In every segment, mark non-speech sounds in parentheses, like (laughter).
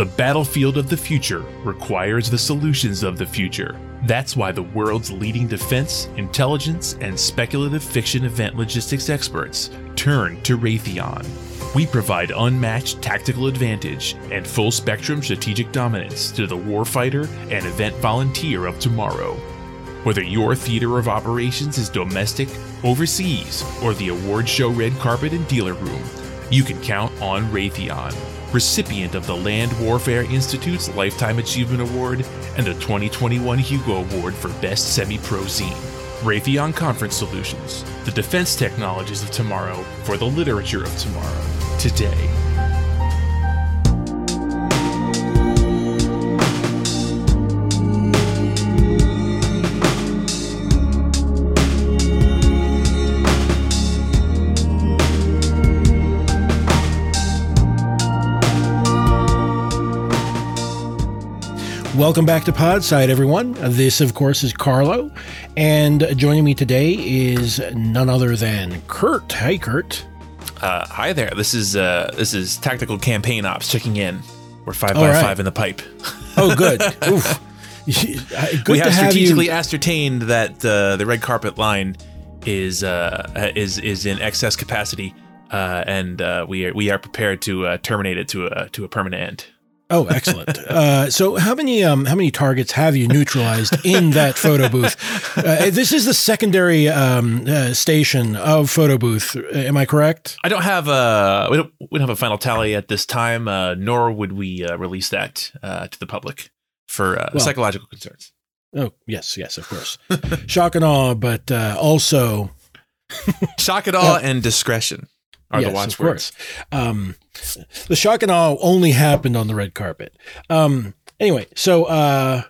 The battlefield of the future requires the solutions of the future. That's why the world's leading defense, intelligence, and speculative fiction event logistics experts turn to Raytheon. We provide unmatched tactical advantage and full spectrum strategic dominance to the warfighter and event volunteer of tomorrow. Whether your theater of operations is domestic, overseas, or the award show red carpet and dealer room, you can count on Raytheon, recipient of the Land Warfare Institute's Lifetime Achievement Award and the 2021 Hugo Award for Best Semi Pro Zine. Raytheon Conference Solutions, the defense technologies of tomorrow for the literature of tomorrow, today. Welcome back to Podside, everyone. This, of course, is Carlo, and joining me today is none other than Kurt. Hi, Kurt. Uh, hi there. This is uh, this is tactical campaign ops checking in. We're five All by right. five in the pipe. Oh, good. (laughs) Oof. Good we to have have strategically you. ascertained that uh, the red carpet line is uh, is is in excess capacity, uh, and uh, we are we are prepared to uh, terminate it to a to a permanent end. Oh, excellent. Uh, so, how many um, how many targets have you neutralized in that photo booth? Uh, this is the secondary um, uh, station of photo booth. Am I correct? I don't have a we don't we don't have a final tally at this time, uh, nor would we uh, release that uh, to the public for uh, Well- psychological concerns. Oh, yes, yes, of course. Shock and awe, but uh, also (laughs) Shock it all and discretion are yes, the watchwords. Um, the shock and awe only happened on the red carpet. Um, anyway, so uh,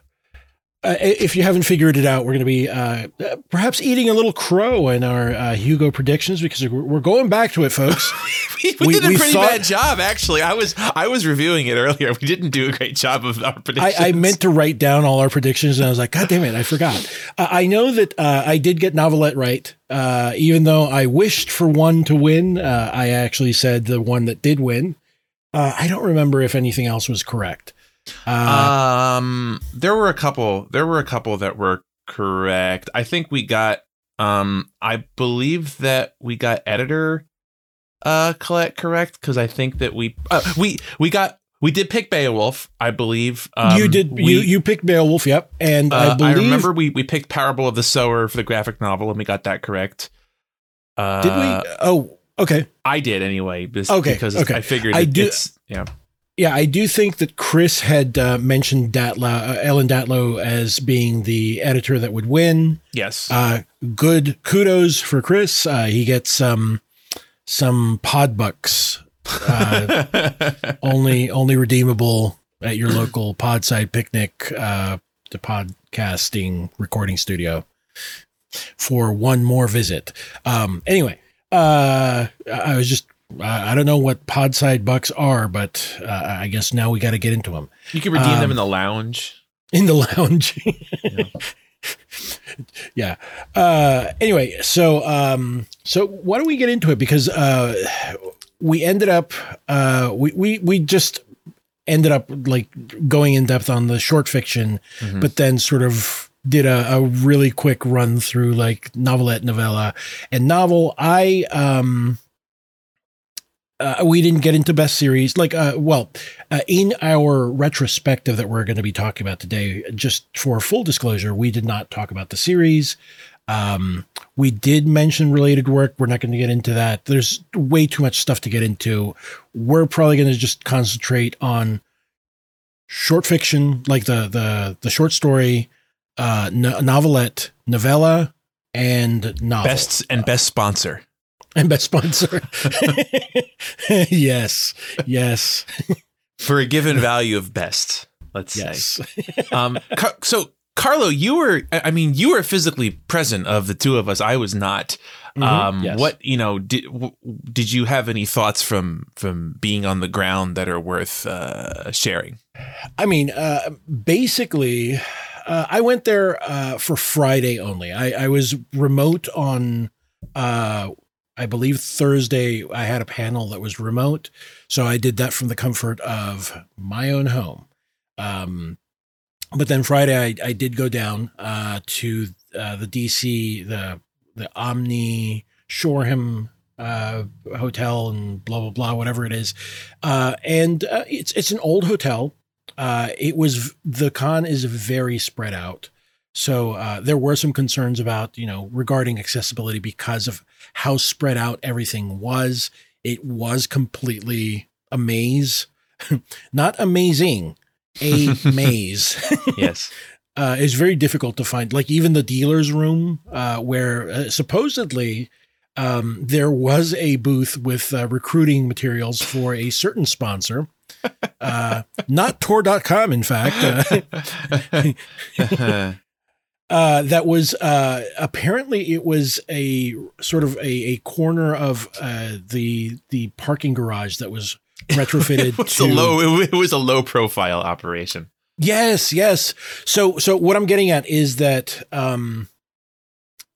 uh, if you haven't figured it out, we're going to be uh, perhaps eating a little crow in our uh, Hugo predictions because we're we're going back to it, folks. (laughs) we, we We- did a we pretty thought- bad job, actually. I was I was reviewing it earlier. We didn't do a great job of our I, predictions. I meant to write down all our predictions, and I was like, God damn it, I forgot. Uh, I know that uh, I did get Novelette right, uh, even though I wished for one to win. Uh, I actually said the one that did win. Uh, I don't remember if anything else was correct. Uh, um, there were a couple. There were a couple that were correct. I think we got. Um, I believe that we got editor, uh, collect correct because I think that we uh, we we got we did pick Beowulf. I believe um, you did. We, you you picked Beowulf, yep, and uh, I believe. I remember we we picked Parable of the Sower for the graphic novel, and we got that correct. Uh, Did we? Oh, okay. I did anyway. Because, Okay, because okay. I figured I it- do- it's yeah. Yeah, I do think that Chris had uh, mentioned Datlow, uh, Ellen Datlow as being the editor that would win. Yes. Uh, good kudos for Chris. Uh, he gets some some pod bucks, uh, (laughs) only only redeemable at your local Podside Picnic, uh, the podcasting recording studio, for one more visit. Um, anyway, uh, I was just. I I don't know what Podside bucks are, but uh, I guess now we got to get into them you can redeem um, them in the lounge. in the (laughs) lounge. yeah. Uh, anyway, so um, so why don't we get into it? Because uh, we ended up uh, we we we just ended up like going in depth on the short fiction, Mhm. but then sort of did a, a really quick run through like novelette, novella, and novel. I um. Uh, we didn't get into best series. Like uh well uh, in our retrospective that we're going to be talking about today just for full disclosure we did not talk about the series. Um we did mention related work. We're not going to get into that. There's way too much stuff to get into. We're probably going to just concentrate on short fiction like the the the short story uh no- novelette novella and novel. Best and best sponsor. And (laughs) best sponsor (laughs) yes yes For a given value of best, let's yes say. (laughs) Um, so, Carlo, you were I mean, you were physically present of the two of us. I was not. Mhm, Um yes. what, you know, did w- did you have any thoughts from from being on the ground that are worth uh sharing? I mean, uh, basically, uh, I went there uh, for Friday only. I, I was remote on, uh, I believe Thursday. I had a panel that was remote, so I did that from the comfort of my own home. Um, but then Friday, I, I did go down uh, to uh, the DC, the the Omni Shoreham uh, hotel, and blah blah blah, whatever it is. Uh, and uh, it's it's an old hotel. Uh, it was the con is very spread out, so uh, there were some concerns about you know regarding accessibility because of how spread out everything was. It was completely a maze, (laughs) not amazing, a (laughs) maze. Yes. (laughs) uh, is very difficult to find. Like even the dealer's room, uh, where uh, supposedly um, there was a booth with uh, recruiting materials for a certain sponsor. Uh, not Tor.com, in fact. Uh, uh, that was uh, apparently it was a sort of a, a corner of uh, the the parking garage that was retrofitted (laughs) it was to a low it was a low profile operation. Yes, yes. So, so what I'm getting at is that, um,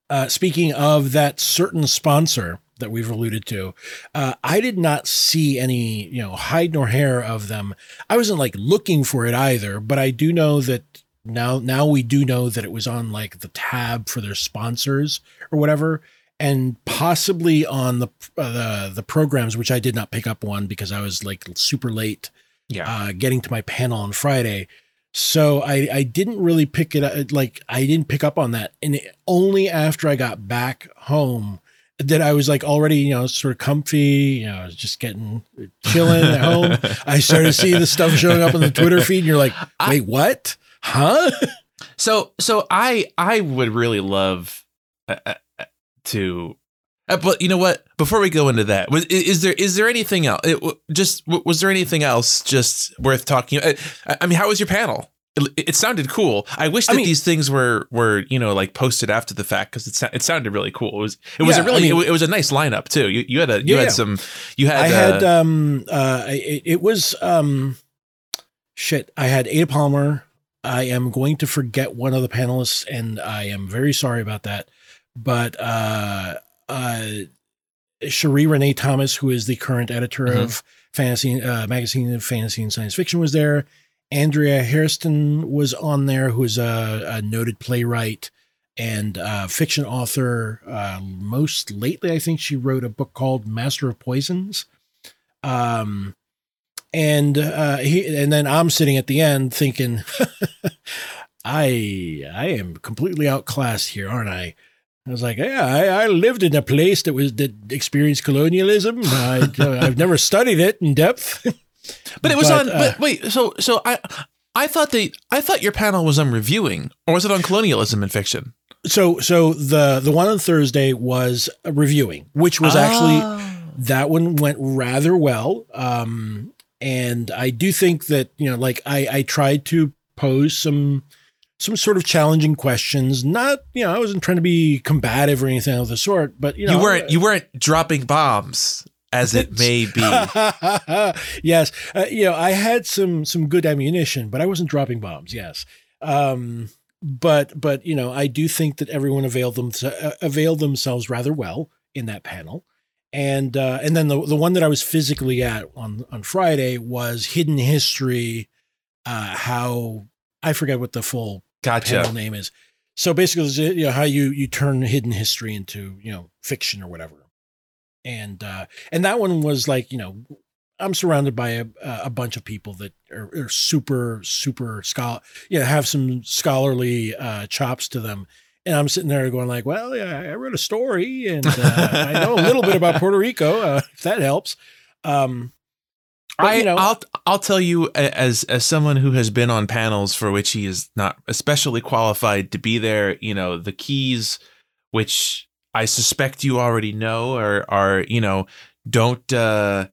uh, speaking of that certain sponsor that we've alluded to, uh, I did not see any, you know, hide nor hair of them. I wasn't like looking for it either, but I do know that now, now we do know that it was on like the tab for their sponsors or whatever. And possibly on the uh, the the programs, which I did not pick up one because I was like super late Yeah. uh, getting to my panel on Friday. So I, I didn't really pick it up. Like I didn't pick up on that. And it, only after I got back home that I was like already, you know, sort of comfy, you know, just getting chilling at home. (laughs) I started to see the stuff showing up on the Twitter feed and you're like, wait, what? Huh? So so I I would really love uh, uh, to uh, but you know what before we go into that was is there is there anything else it, just was there anything else just worth talking uh, I, I mean how was your panel it, it sounded cool I wish I that mean- these things were were you know like posted after the fact because it, it sounded really cool it was it was Yeah, a really I mean- it, it was a nice lineup too you, you had a you Yeah, had yeah. some you had I had, uh, um, uh, it, it was, um, shit. I had Ada Palmer. I am going to forget one of the panelists and I am very sorry about that. But, uh, uh, Sheree Renée Thomas, who is the current editor Mhm. of fantasy, uh, magazine of fantasy and science fiction was there. Andrea Hairston was on there, who is a, a noted playwright and uh, fiction author. Uh, most lately, I think she wrote a book called Master of Poisons. Um, and uh, he, and then I'm sitting at the end thinking, (laughs) I I am completely outclassed here, aren't I? I was like, yeah, I, I lived in a place that was that experienced colonialism. I, I've never studied it in depth. (laughs) but it was but, on uh, but wait so so I I thought they I thought your panel was on reviewing or was it on colonialism in fiction so so the the one on Thursday was reviewing, which was actually Oh. that one went rather well. Um, and I do think that you know, like I I tried to pose some some sort of challenging questions. Not you know, I wasn't trying to be combative or anything of the sort, but you know, you weren't you weren't dropping bombs as it (laughs) may be. (laughs) yes, uh, you know, I had some some good ammunition, but I wasn't dropping bombs. Yes, um, but but you know, I do think that everyone availed them uh, availed themselves rather well in that panel. And uh, and then the the one that I was physically at on on Friday was hidden history. Uh, how I forget what the full panel name is. So basically, you know how you you turn hidden history into you know fiction or whatever, and uh, and that one was like you know I'm surrounded by a a bunch of people that are, are super super scholar you know have some scholarly uh, chops to them. And I'm sitting there going like, well, yeah, I wrote a story and uh, I know a little bit about Puerto Rico, uh, if that helps. Um, but, I you know- I'll I'll tell you as as someone who has been on panels for which he is not especially qualified to be there, you know, the keys which I suspect you already know are are, you know, don't uh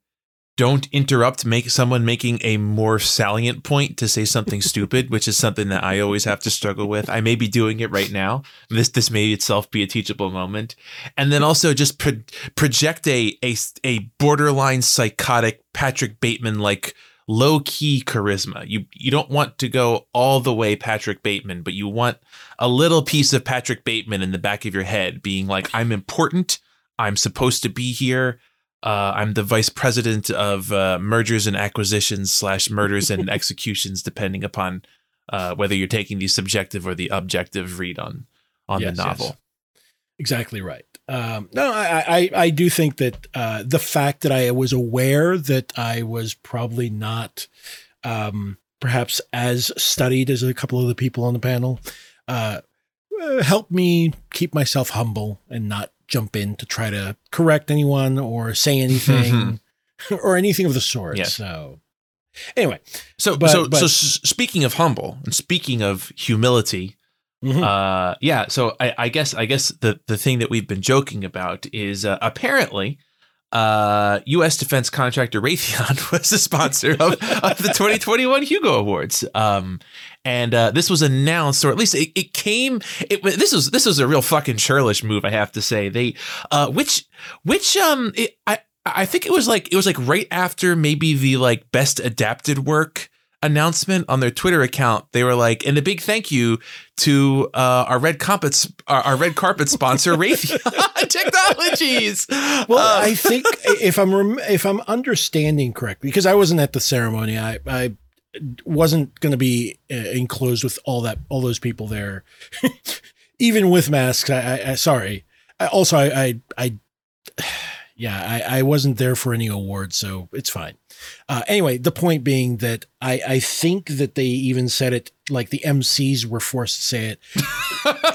don't interrupt make someone making a more salient point to say something (laughs) stupid which is something that i always have to struggle with. I may be doing it right now. This this may itself be a teachable moment. And then also just pro- project a, a a borderline psychotic patrick bateman like low key charisma. You you don't want to go all the way patrick bateman but you want a little piece of patrick bateman in the back of your head being like i'm important. I'm supposed to be here uh, I'm the vice president of uh, mergers and acquisitions slash murders and (laughs) executions, depending upon uh, whether you're taking the subjective or the objective read on on Yes, the novel. yes. Exactly right. Um, no, I, I, I do think that uh, the fact that I was aware that I was probably not um, perhaps as studied as a couple of the people on the panel uh, uh, helped me keep myself humble and not jump in to try to correct anyone or say anything (laughs) or anything of the sort. Yeah. So, anyway, So, But- so, but- so speaking of humble and speaking of humility, mhm. uh, yeah. So I, I guess I guess the the thing that we've been joking about is uh, apparently. Uh, U.S. defense contractor Raytheon (laughs) was the sponsor of, of the 2021 Hugo Awards. Um, and uh, this was announced, or at least it, it came. It this was this was a real fucking churlish move, I have to say. They, uh, which which um, it, I I think it was like it was like right after maybe the like best adapted work announcement on their Twitter account. They were like, and a big thank you to uh, our red carpet our, our red carpet sponsor Raytheon (laughs) Technologies. Well, Uh, I think if I'm rem- if I'm understanding correctly, because I wasn't at the ceremony, I I wasn't going to be uh, enclosed with all that all those people there, (laughs) even with masks. I, I, I sorry. I, also, I, I I (sighs) yeah, I, I wasn't there for any awards, so it's fine. Uh, anyway, the point being that I I think that they even said it like the MCs were forced to say it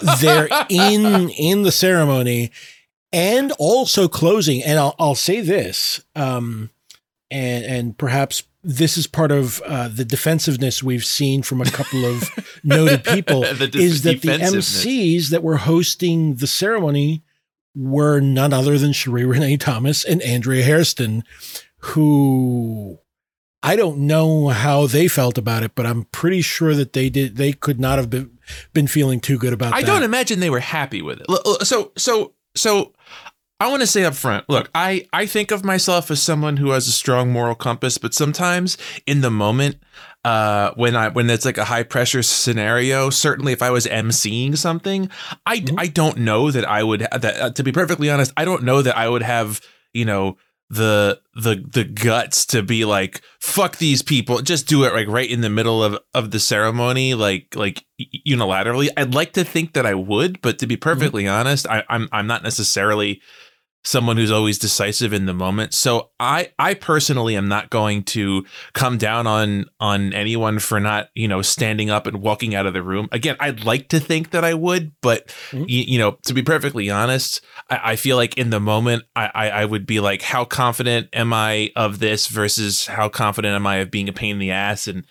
(laughs) they're in in the ceremony and also closing and i'll, I'll say this um and and perhaps this is part of uh, the defensiveness we've seen from a couple of (laughs) noted people (laughs) is that the. MCs that were hosting the ceremony were none other than Sheree Renée Thomas and Andrea Hairston, who I don't know how they felt about it, but I'm pretty sure that they did. They could not have been been feeling too good about I that. don't imagine they were happy with it. So so so I want to say up front, look, I I think of myself as someone who has a strong moral compass, but sometimes in the moment uh when I when it's like a high pressure scenario, certainly if I was emceeing something, I Mhm. I don't know that I would that uh, to be perfectly honest, I don't know that I would have, you know, the the the guts to be like fuck these people just do it like right in the middle of of the ceremony like like unilaterally i'd like to think that i would but to be perfectly honest I, i'm i'm not necessarily someone who's always decisive in the moment. So i i personally am not going to come down on on anyone for not you know standing up and walking out of the room. Again i'd like to think that i would but Mhm. you, you know to be perfectly honest I, I feel like in the moment I, I I would be like how confident am i of this versus how confident am i of being a pain in the ass? And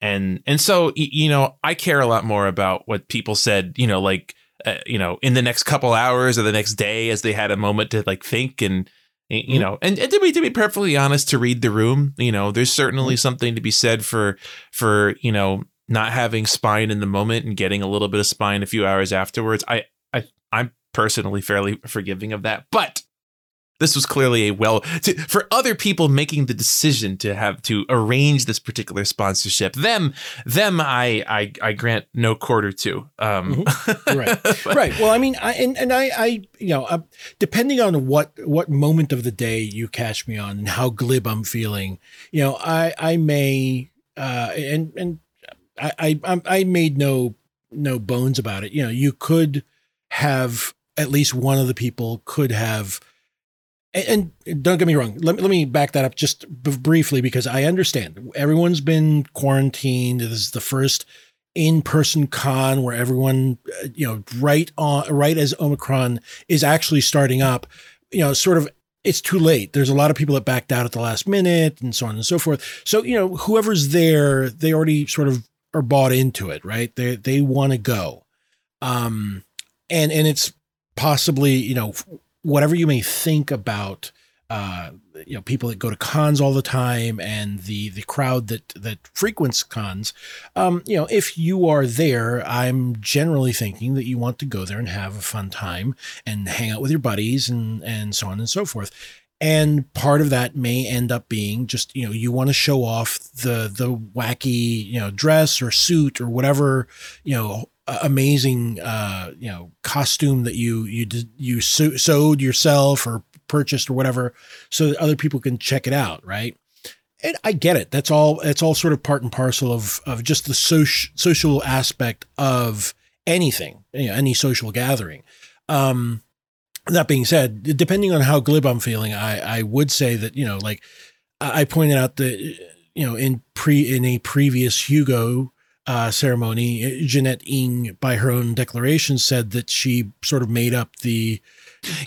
and and so you know i care a lot more about what people said you know like uh, you know in the next couple hours or the next day as they had a moment to like think and you Mhm. know and, and to be to be perfectly honest to read the room you know there's certainly something to be said for for you know not having spine in the moment and getting a little bit of spine a few hours afterwards i i i'm personally fairly forgiving of that but this was clearly a well to, for other people making the decision to have to arrange this particular sponsorship them them i i, I grant no quarter to um (laughs) right. right. Well i mean i and, and i i you know uh, depending on what what moment of the day you catch me on and how glib i'm feeling you know i i may uh and and i i i made no no bones about it. You know you could have at least one of the people could have and, and don't get me wrong let, let me back that up just b- briefly because i understand. Everyone's been quarantined. This is the first in-person con where everyone uh, you know right on right as omicron is actually starting up you know sort of it's too late. There's a lot of people that backed out at the last minute and so on and so forth. So you know whoever's there they already sort of are bought into it right? They they want to go. Um and and it's possibly you know whatever you may think about uh, you know people that go to cons all the time and the the crowd that that frequents cons um, you know if you are there i'm generally thinking that you want to go there and have a fun time and hang out with your buddies and and so on and so forth. And part of that may end up being just you know you want to show off the the wacky you know dress or suit or whatever you know amazing uh you know costume that you you you sewed yourself or purchased or whatever so that other people can check it out right? And I get it. That's all it's all sort of part and parcel of of just the social social aspect of anything you know, any social gathering. Um that being said depending on how glib I'm feeling I I would say that you know like I pointed out that you know in pre in a previous Hugo uh, ceremony, Jeannette Ng, by her own declaration, said that she sort of made up the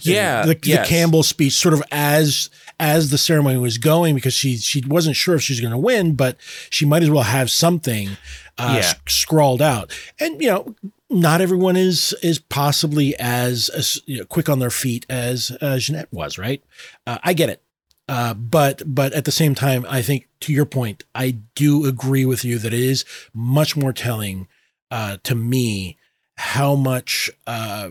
yeah the, yes. the Campbell speech sort of as as the ceremony was going because she she wasn't sure if she was going to win, but she might as well have something uh, Yeah. scrawled out. And you know, not everyone is is possibly as, as you know, quick on their feet as uh, Jeannette was, right? Uh, I get it. Uh, but but at the same time, I think to your point, I do agree with you that it is much more telling uh, to me how much uh,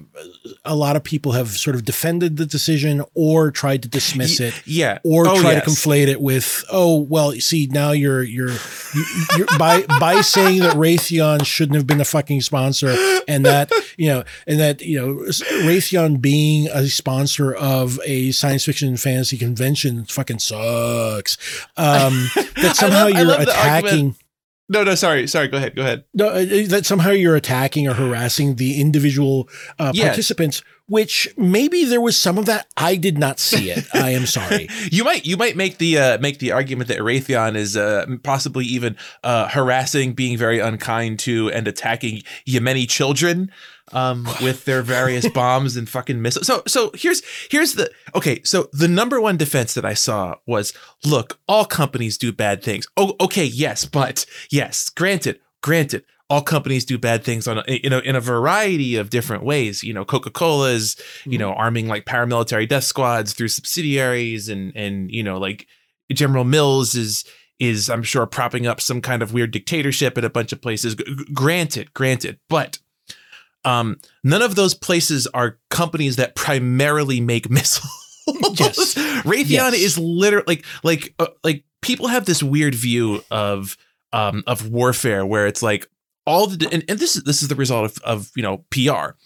a lot of people have sort of defended the decision or tried to dismiss it yeah or Oh, try yes. to conflate it with oh well you see now you're you're, you, you're by by saying that Raytheon shouldn't have been a fucking sponsor and that you know and that you know Raytheon being a sponsor of a science fiction and fantasy convention fucking sucks um (laughs) that somehow love- you're attacking. No no sorry sorry go ahead go ahead no, uh, that somehow you're attacking or harassing the individual uh, Yes. participants, which maybe there was some of that. I did not see it. I am sorry. (laughs) you might you might make the uh, make the argument that Raytheon is uh, possibly even uh, harassing, being very unkind to, and attacking Yemeni children um, (laughs) with their various bombs and fucking missiles. So so here's here's the okay. So the number one defense that I saw was look, all companies do bad things. Oh, okay, yes, but yes, granted, granted. All companies do bad things on you know in a variety of different ways. You know, Coca Cola is you know arming like paramilitary death squads through subsidiaries, and and you know like General Mills is is I'm sure propping up some kind of weird dictatorship in a bunch of places. G- granted, granted, but um, none of those places are companies that primarily make (laughs) missiles. Yes. Raytheon Yes. is literally like like uh, like people have this weird view of um of warfare where it's like all the and, and this is this is the result of of you know PR.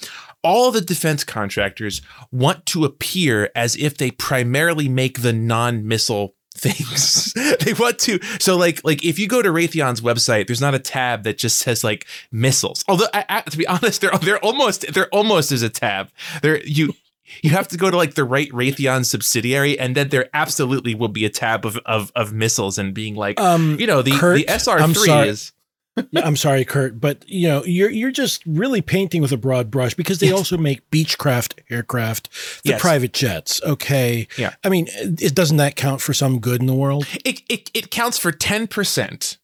All the defense contractors want to appear as if they primarily make the non-missile (laughs) things. (laughs) they want to so like like if you go to Raytheon's website, there's not a tab that just says like missiles. Although I, I, to be (laughs) honest, they're they're almost they're almost as a tab. There you you have to go to like the right Raytheon subsidiary, and then there absolutely will be a tab of of, of missiles and being like, Um, you know, the Kurt, the SR three sorry. (laughs) I'm sorry, Kurt, but you know you're you're just really painting with a broad brush because they Yes. also make Beechcraft aircraft, the Yes. private jets. Okay, Yeah. I mean, it doesn't that count for some good in the world? it it, it counts for ten percent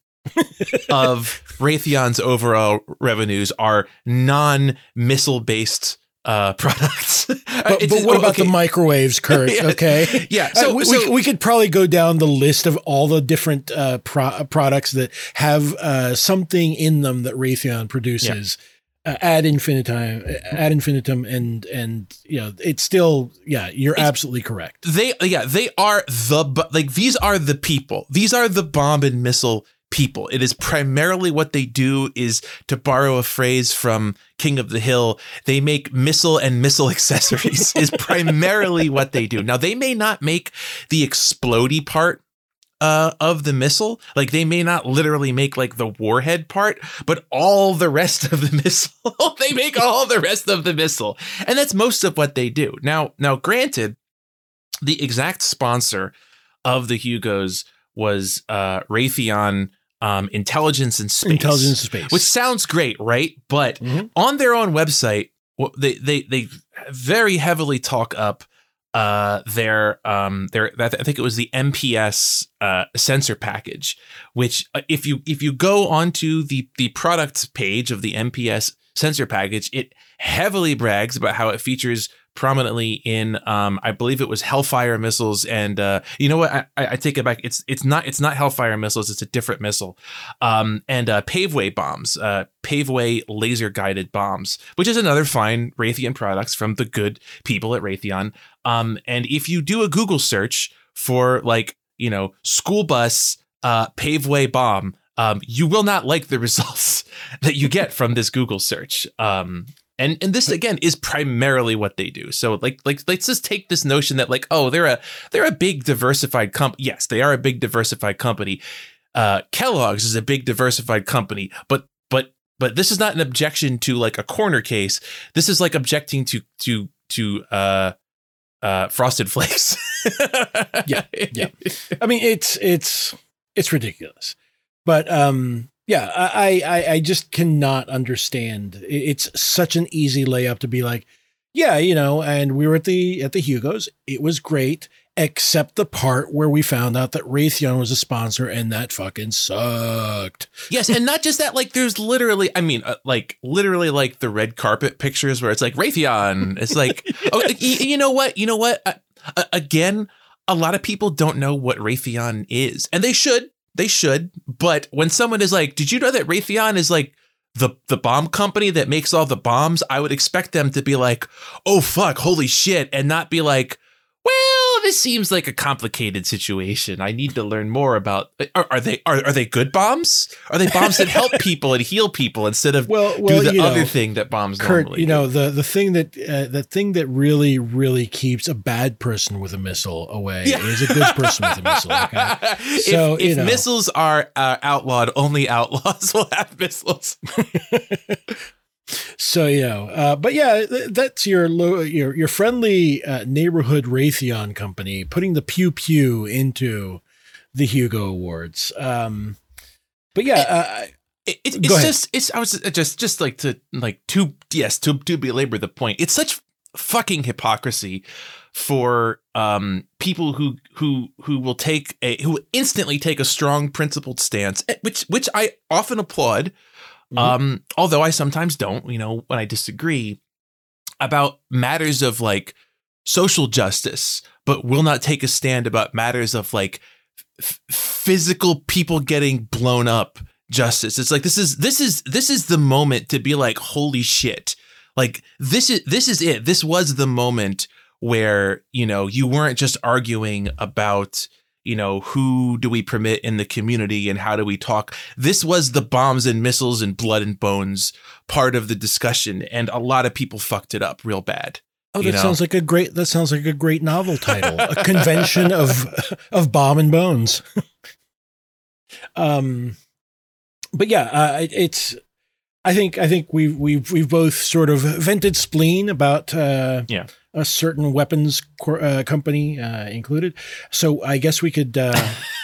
of Raytheon's overall revenues are non missile based uh, (laughs) products. But, but what about the microwaves, Kurt? (laughs) Yeah. Okay, (laughs) Yeah, Uh, so- we, so- we, we could probably go down the list of all the different uh, pro- products that have uh, something in them that Raytheon produces. Uh, ad infinitum, ad infinitum, and and you know it's still yeah. You're absolutely correct. they yeah they are the like these are the people these are the bomb and missile people. It is primarily what they do is to borrow a phrase from king of the hill they make missile and missile (laughs) accessories is primarily what they do. Now they may not make the explody part uh, of the missile. Like they may not literally make like the warhead part but all the rest of the (laughs) missile (laughs) they make all the rest of the missile. And that's most of what they do. Now now granted the exact sponsor of the Hugos was uh, Raytheon um, Intelligence and Space. Intelligence and space. Which sounds great, right? But Mhm. on their own website, they they they very heavily talk up uh their um their I th- I think it was the MPS uh sensor package which uh, if you if you go onto the the product page of the MPS sensor package. It heavily brags about how it features prominently in um, I believe it was Hellfire missiles and uh, you know what? I, I, take it back. It's it's not it's not Hellfire missiles. It's a different missile. Um, and uh, Paveway bombs uh, Paveway laser guided bombs which is another fine Raytheon products from the good people at Raytheon. Um, and if you do a Google search for like you know school bus uh, Paveway bomb um, you will not like the (laughs) results that you get from this Google search. Um, and and this again is primarily what they do. So like like let's just take this notion that like oh they're a they're a big diversified company. Yes, they are a big diversified company. Uh, Kellogg's is a big diversified company, but but but this is not an objection to like a corner case. This is like objecting to to to uh uh frosted flakes. yeah, yeah. (laughs) I mean it's it's it's ridiculous. But um, yeah, I, I I just cannot understand. It's such an easy layup to be like, yeah, you know. And we were at the at the Hugos. It was great, except the part where we found out that Raytheon was a sponsor, and that fucking sucked. Yes, and not just that. Like, there's literally, I mean, uh, like literally, like the red carpet pictures where it's like Raytheon. It's like, (laughs) oh, you, you know what? You know what? Uh, again, a lot of people don't know what Raytheon is, and they should they should. But when someone is like, "Did you know that Raytheon is like the the bomb company that makes all the bombs?" I would expect them to be like, "Oh fuck, holy shit," and not be like, well, this seems like a complicated situation. I need to learn more about. Are, are they are, are they good bombs? Are they bombs that help (laughs) people and heal people instead of well, well do the other know, thing that bombs Kurt, normally? You know the the thing that uh, the thing that really really keeps a bad person with a missile away yeah. is a good person with a missile. Okay? (laughs) So if, if you know. missiles are uh, outlawed, only outlaws (laughs) will have missiles. So you know, uh, but yeah, that's your your your friendly uh, neighborhood Raytheon company putting the pew pew into the Hugo Awards. Um, but yeah, uh, it, it, it's just it's I was just just like to like to yes to to belabor the point. It's such fucking hypocrisy for um people who who who will take a who instantly take a strong principled stance, eh, which which I often applaud Mm-hmm. Um, although I sometimes don't, you know, when I disagree about matters of like social justice, but will not take a stand about matters of like f- physical people getting blown up justice. It's like this is this is this is the moment to be like, holy shit. Like this is this is it. This was the moment where, you know, you weren't just arguing about you know, who do we permit in the community and how do we talk? This was the bombs and missiles and blood and bones part of the discussion. And a lot of people fucked it up real bad. Oh, that know? sounds like a great, that sounds like a great novel title, a convention of, (laughs) of bomb and bones. (laughs) um, but yeah, uh, it's, I think, I think we've, we've, we've both sort of vented spleen about, uh, yeah a certain weapons uh, company uh, included. So I guess we could uh,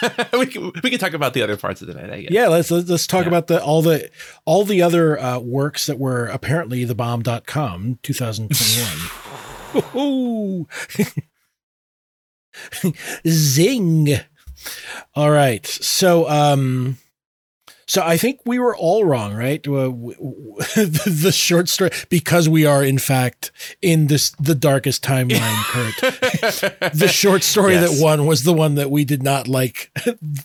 (laughs) we can we can talk about the other parts of the night. Yeah, let's let's, let's talk yeah. about the all the all the other uh, works that were apparently the bomb.com 2021. (laughs) (laughs) Zing. All right. So um so I think we were all wrong, right? (laughs) The short story, because we are in fact in this the darkest timeline, (laughs) Kurt. (laughs) the short story yes. that won was the one that we did not like,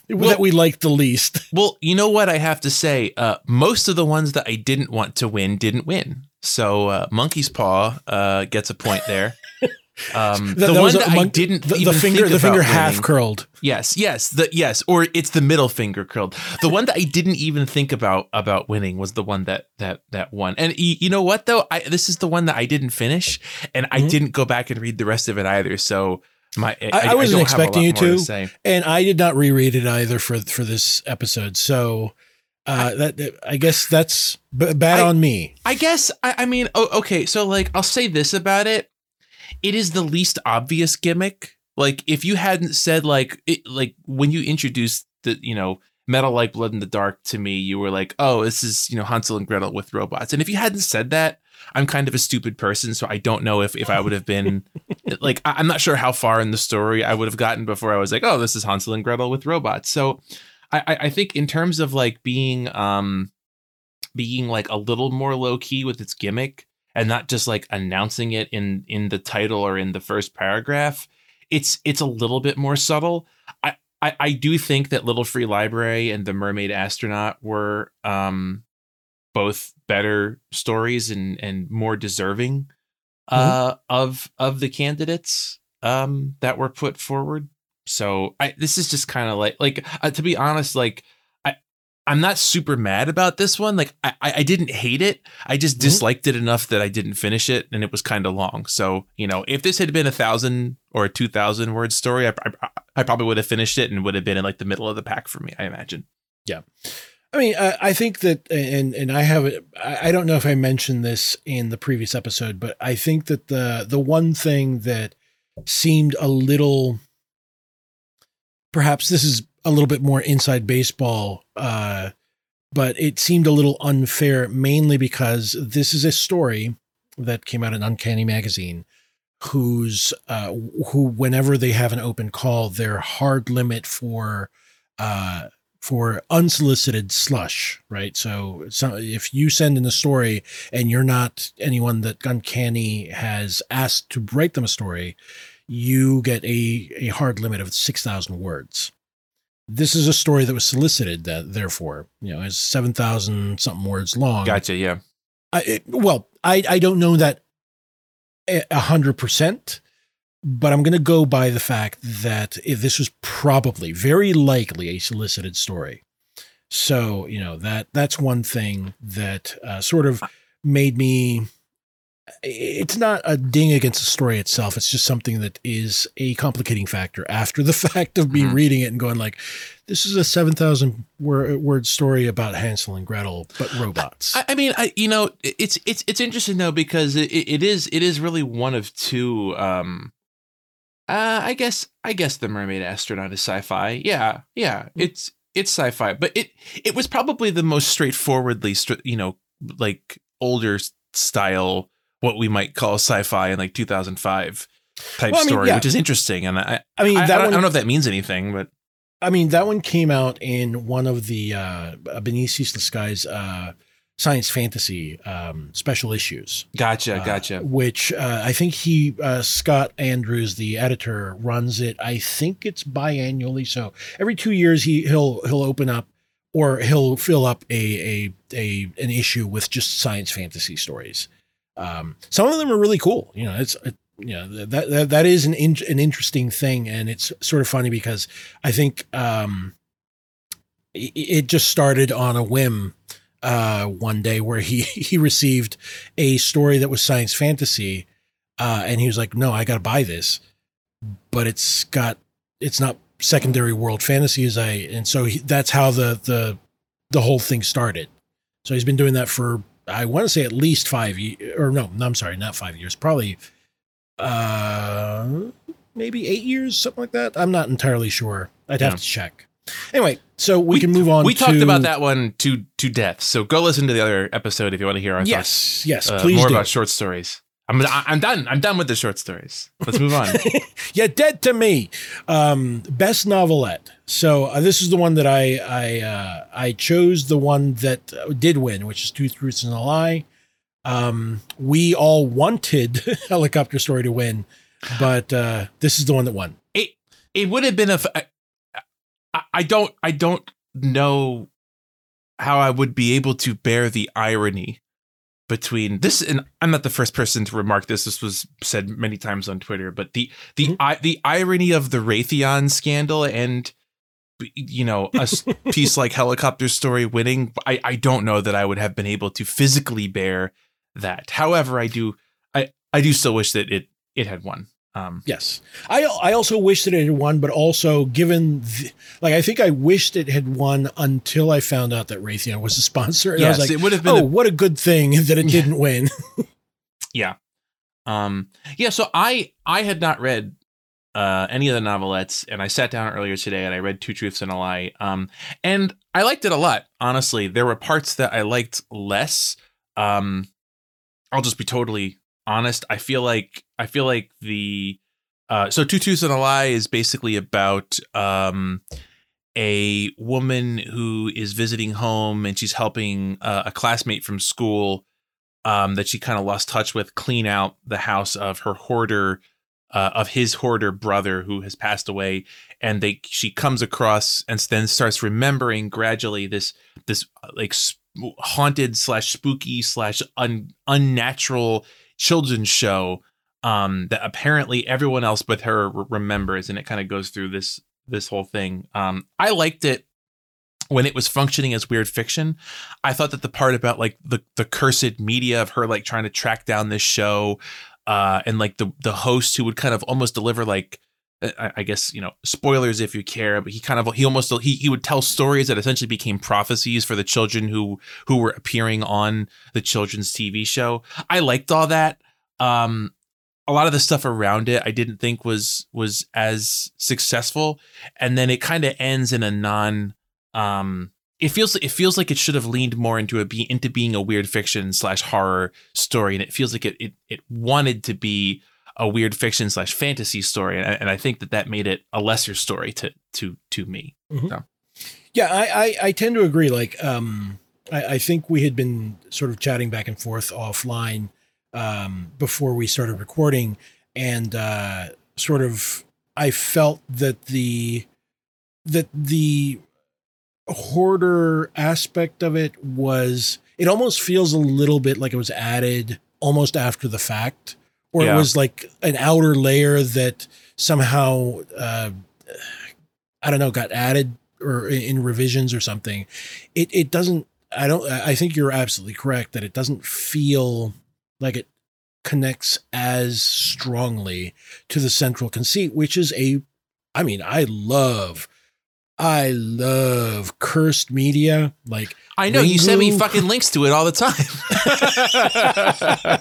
well, that we liked the least. Well, you know what I have to say. Uh, most of the ones that I didn't want to win didn't win. So uh, Monkey's Paw uh, gets a point there. Um, (laughs) the, the one that I didn't the, the finger the finger half curled. Yes, yes, the yes, or it's the middle finger curled. The one that I didn't even think about about winning was the one that that that won. And you, you know what though, I this is the one that I didn't finish, and mm-hmm. I didn't go back and read the rest of it either. So my I, I, I wasn't I expecting you to, to and I did not reread it either for for this episode. So. Uh, that I guess that's b- bad on me. I guess I, I mean, oh, okay. So like, I'll say this about it it is the least obvious gimmick. Like if you hadn't said like it, like when you introduced the you know metal like blood in the dark to me, you were like, oh, this is you know Hansel and Gretel with robots. And if you hadn't said that, I'm kind of a stupid person, so I don't know if if I would have been (laughs) like I'm not sure how far in the story I would have gotten before I was like, oh, this is Hansel and Gretel with robots. So I I think in terms of like being um being like a little more low key with its gimmick and not just like announcing it in in the title or in the first paragraph, it's it's a little bit more subtle. I I, I do think that Little Free Library and The Mermaid Astronaut were um both better stories and and more deserving uh mm-hmm. of of the candidates um that were put forward so I this is just kind of like like uh, to be honest, like I'm not super mad about this one. Like I I didn't hate it. I just mm-hmm. disliked it enough that I didn't finish it, and it was kind of long. So you know, if this had been a thousand or a two thousand word story, I, I, I probably would have finished it and would have been in like the middle of the pack for me. I imagine. Yeah. I mean, I, I think that, and and I have, I don't know if I mentioned this in the previous episode, but I think that the the one thing that seemed a little perhaps this is a little bit more inside baseball, uh, but it seemed a little unfair, mainly because this is a story that came out in Uncanny Magazine, whose uh, who whenever they have an open call, their hard limit for uh, for unsolicited slush, right? So, so if you send in a story and you're not anyone that Uncanny has asked to write them a story, you get a, a hard limit of 6,000 words. This is a story that was solicited, that therefore, you know, is 7,000 something words long. Gotcha. Yeah. I, it, well, I, I don't know that a hundred percent, but I'm going to go by the fact that this was probably very likely a solicited story. So, you know, that that's one thing that uh, sort of made me it's not a ding against the story itself. It's just something that is a complicating factor after the (laughs) fact of me mm-hmm. reading it and going like, this is a 7,000 word story about Hansel and Gretel, but robots. I, I mean, I, you know, it's, it's, it's interesting though, because it, it is, it is really one of two, um, uh, I guess, I guess the mermaid astronaut is sci-fi. Yeah. Yeah. Mm-hmm. It's, it's sci-fi, but it, it was probably the most straightforwardly, you know, like older style what we might call sci-fi in like 2005 type well, I mean, story, yeah. which is interesting. And I, I mean, I, I, one, I, don't know if that means anything, but I mean, that one came out in one of the uh, Beneath Ceaseless Skies uh, science fantasy um, special issues. Gotcha, uh, gotcha. Which uh, I think he uh, Scott Andrews, the editor, runs it. I think it's biannually, so every two years he he'll he'll open up or he'll fill up a a, a an issue with just science fantasy stories. Um, some of them are really cool. You know, it's it, you know that that, that is an in, an interesting thing, and it's sort of funny because I think um, it, it just started on a whim uh, one day where he (laughs) he received a story that was science fantasy, uh, and he was like, "No, I got to buy this," but it's got it's not secondary world fantasy as I, and so he, that's how the the the whole thing started. So he's been doing that for I want to say at least five years, or no, no, I'm sorry, not five years, probably, uh, maybe eight years, something like that. I'm not entirely sure. I'd have yeah. to check. Anyway, so we, we, can move on. We to, talked about that one to to death. So go listen to the other episode if you want to hear our yes, thoughts. Yes, uh, please more do. about short stories. I'm I'm done. I'm done with the short stories. Let's move on. (laughs) You're dead to me. Um, best novelette. So uh, this is the one that I I uh, I chose the one that did win, which is Two Truths and a Lie. Um, we all wanted (laughs) Helicopter Story to win, but uh, this is the one that won. It it would have been a. I, I don't I don't know how I would be able to bear the irony between this and I'm not the first person to remark this. This was said many times on Twitter, but the the mm-hmm. I, the irony of the Raytheon scandal and you know a (laughs) piece like helicopter story winning, I I don't know that I would have been able to physically bear that. However, I do I I do still wish that it it had won. Um, yes, I I also wish that it had won, but also given the, like I think I wished it had won until I found out that Raytheon was a sponsor, and yes, I was like, it would have been. Oh, a, what a good thing (laughs) that it didn't win. (laughs) yeah, um, yeah. So I I had not read uh, any of the novelettes, and I sat down earlier today and I read Two Truths and a Lie, um, and I liked it a lot. Honestly, there were parts that I liked less. Um, I'll just be totally honest, I feel like I feel like the uh, so two truths and a lie is basically about um, a woman who is visiting home and she's helping uh, a classmate from school um, that she kind of lost touch with clean out the house of her hoarder uh, of his hoarder brother who has passed away and they she comes across and then starts remembering gradually this this uh, like sp- haunted slash spooky slash un- unnatural children's show um, that apparently everyone else but her re- remembers and it kind of goes through this this whole thing. Um, i liked it when it was functioning as weird fiction. I thought that the part about like the the cursed media of her like trying to track down this show uh, and like the the host who would kind of almost deliver like I, I guess you know spoilers if you care, but he kind of he almost he he would tell stories that essentially became prophecies for the children who who were appearing on the children's TV show. I liked all that. Um, a lot of the stuff around it I didn't think was was as successful, and then it kind of ends in a non um it feels it feels like it should have leaned more into a be into being a weird fiction slash horror story, and it feels like it it, it wanted to be a weird fiction slash fantasy story, and, and I think that that made it a lesser story to to to me. Mhm. So. Yeah, I, I I tend to agree. Like, um, I, I think we had been sort of chatting back and forth offline um, before we started recording, and uh, sort of I felt that the that the hoarder aspect of it was it almost feels a little bit like it was added almost after the fact or Yeah. it was like an outer layer that somehow uh, i don't know got added or in- in revisions or something it it doesn't i don't i think you're absolutely correct that it doesn't feel like it connects as strongly to the central conceit which is a i mean i love i love cursed media like I know you send me fucking links to it all the time. (laughs)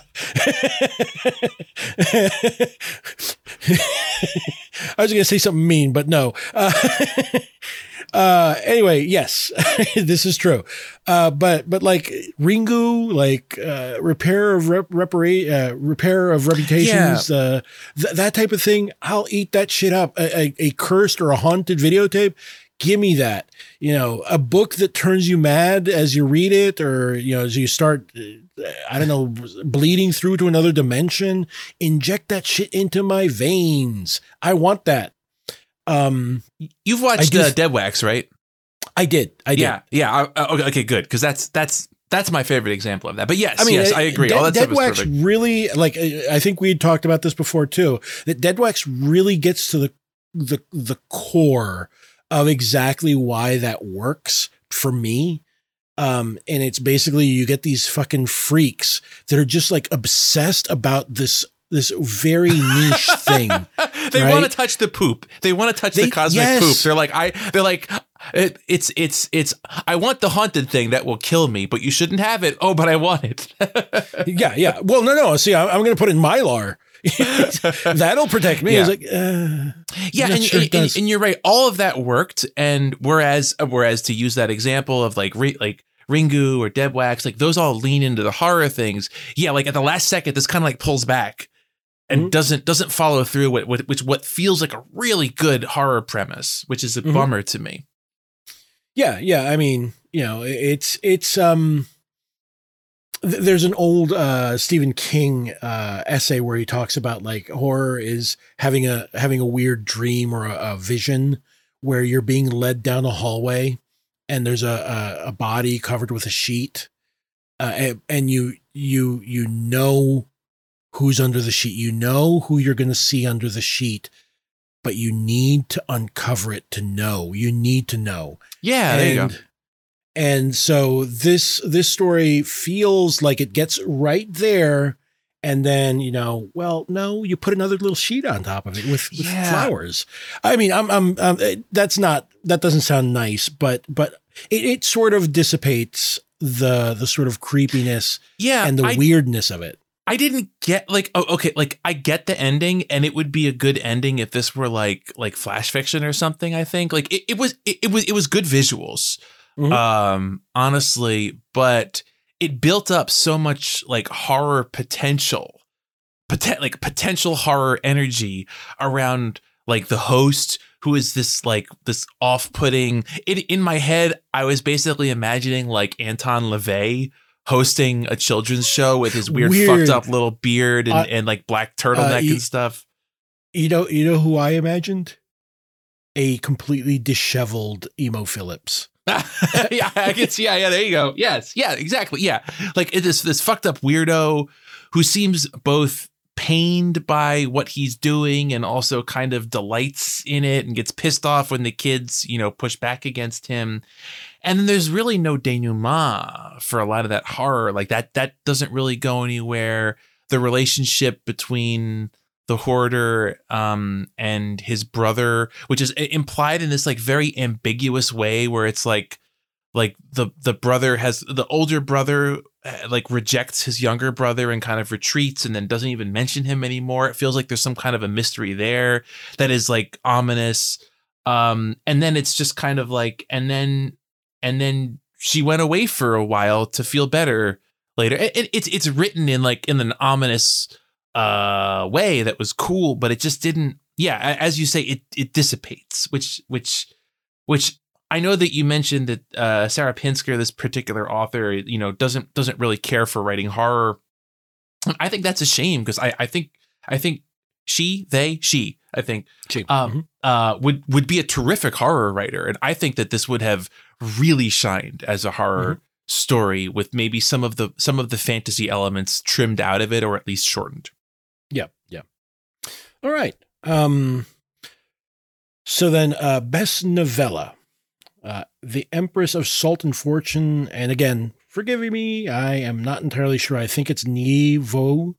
I was going to say something mean, but no. Uh, (laughs) uh, anyway, yes, (laughs) this is true. Uh, but but like Ringu, like uh, repair of rep- repara- uh, repair of reputations, uh, th- that type of thing. I'll eat that shit up. A, a, a cursed or a haunted videotape. Give me that. You know, a book that turns you mad as you read it, or you know, as you start. uh, I don't know, bleeding through to another dimension. Inject that shit into my veins. I want that. Um, You've watched uh, Dead Wax, right? I did. I did. Yeah, yeah. I- I- okay, okay, good. Because that's that's that's my favorite example of that. But yes, I mean, yes, uh, I agree. Dead, All that Dead stuff Wax really like. uh, I think we had talked about this before too. That Dead Wax really gets to the the the core of exactly why that works for me. Um, and it's basically you get these fucking freaks that are just like obsessed about this this very niche (laughs) thing. they right? want to touch the poop. They want to touch They- the cosmic yes. poop. They're like, I. They're like, it, it's it's it's. I want the haunted thing that will kill me, but you shouldn't have it. Oh, but I want it. (laughs) yeah, yeah. Well, no, no. See, I'm, I'm going to put in Mylar. (laughs) That'll protect me. Yeah. like, uh, yeah, and, sure and, and, and you're right. All of that worked, and whereas whereas to use that example of like re, like Ringu or Dead Wax, like those all lean into the horror things. Yeah, like at the last second, this kind of like pulls back and Mhm. doesn't doesn't follow through with, with which what feels like a really good horror premise, which is a Mhm. bummer to me. Yeah, yeah. I mean, you know, it's it's um th- there's an old uh Stephen King uh essay where he talks about like horror is having a having a weird dream or a, a vision where you're being led down a hallway and there's a a, a body covered with a sheet uh and, and you you you know who's under the sheet. You know who you're going to see under the sheet but you need to uncover it to know. You need to know. Yeah, there you go. and and so this this story feels like it gets right there. And then you know well no you put another little sheet on top of it with, with Yeah. flowers. I mean i'm i'm, i eh, that's not that doesn't sound nice but but it, it sort of dissipates the the sort of creepiness Yeah, and the I, weirdness of it. I didn't get like oh okay like I get the ending and it would be a good ending if this were like like flash fiction or something I think. Like it, it was it, it was it was good visuals Mhm. um honestly but it built up so much like horror potential poten- like potential horror energy around like the host who is this like this off-putting in in my head I was basically imagining like Anton LaVey hosting a children's show with his weird, Weird. fucked up little beard and, Uh, and like black turtleneck you- and stuff. You know, you know who I imagined? A completely disheveled Emo Philips. (laughs) yeah, I can see. Yeah, yeah, there you go. Yes, yeah, exactly. Yeah, like it is this fucked up weirdo who seems both pained by what he's doing and also kind of delights in it and gets pissed off when the kids, you know, push back against him. And then there's really no denouement for a lot of that horror. Like that, that doesn't really go anywhere. The relationship between the hoarder um and his brother which is implied in this like very ambiguous way where it's like like the the brother has the older brother uh, like rejects his younger brother and kind of retreats and then doesn't even mention him anymore. It feels like there's some kind of a mystery there that is like ominous. Um and then it's just kind of like and then and then she went away for a while to feel better later. It, it- it's it's written in like in an ominous uh way that was cool but it just didn't yeah as you say it it dissipates which which which I know that you mentioned that uh Sarah Pinsker this particular author you know doesn't doesn't really care for writing horror I think that's a shame because I I think I think she they she I think She- um, Mhm. uh, would would be a terrific horror writer, and I think that this would have really shined as a horror story with maybe some of the some of the fantasy elements trimmed out of it, or at least shortened. Yeah, yeah. All right. Um so then uh best novella. Uh The Empress of Salt and Fortune and again, forgive me, I am not entirely sure. I think it's Nghi Vo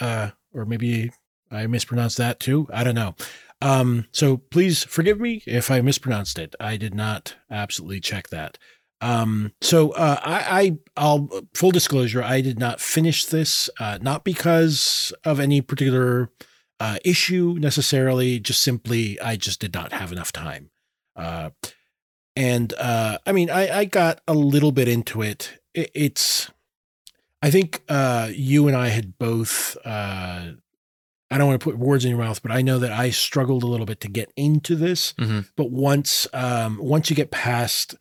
uh or maybe I mispronounced that too. I don't know. Um so please forgive me if I mispronounced it. I did not absolutely check that. Um, so uh, I, I, I'll full disclosure, I did not finish this, uh, not because of any particular uh, issue necessarily, just simply I just did not have enough time. Uh, and uh, I mean, I, I got a little bit into it. it it's, I think uh, you and I had both. Uh, I don't want to put words in your mouth, but I know that I struggled a little bit to get into this. Mhm. But once, um, once you get past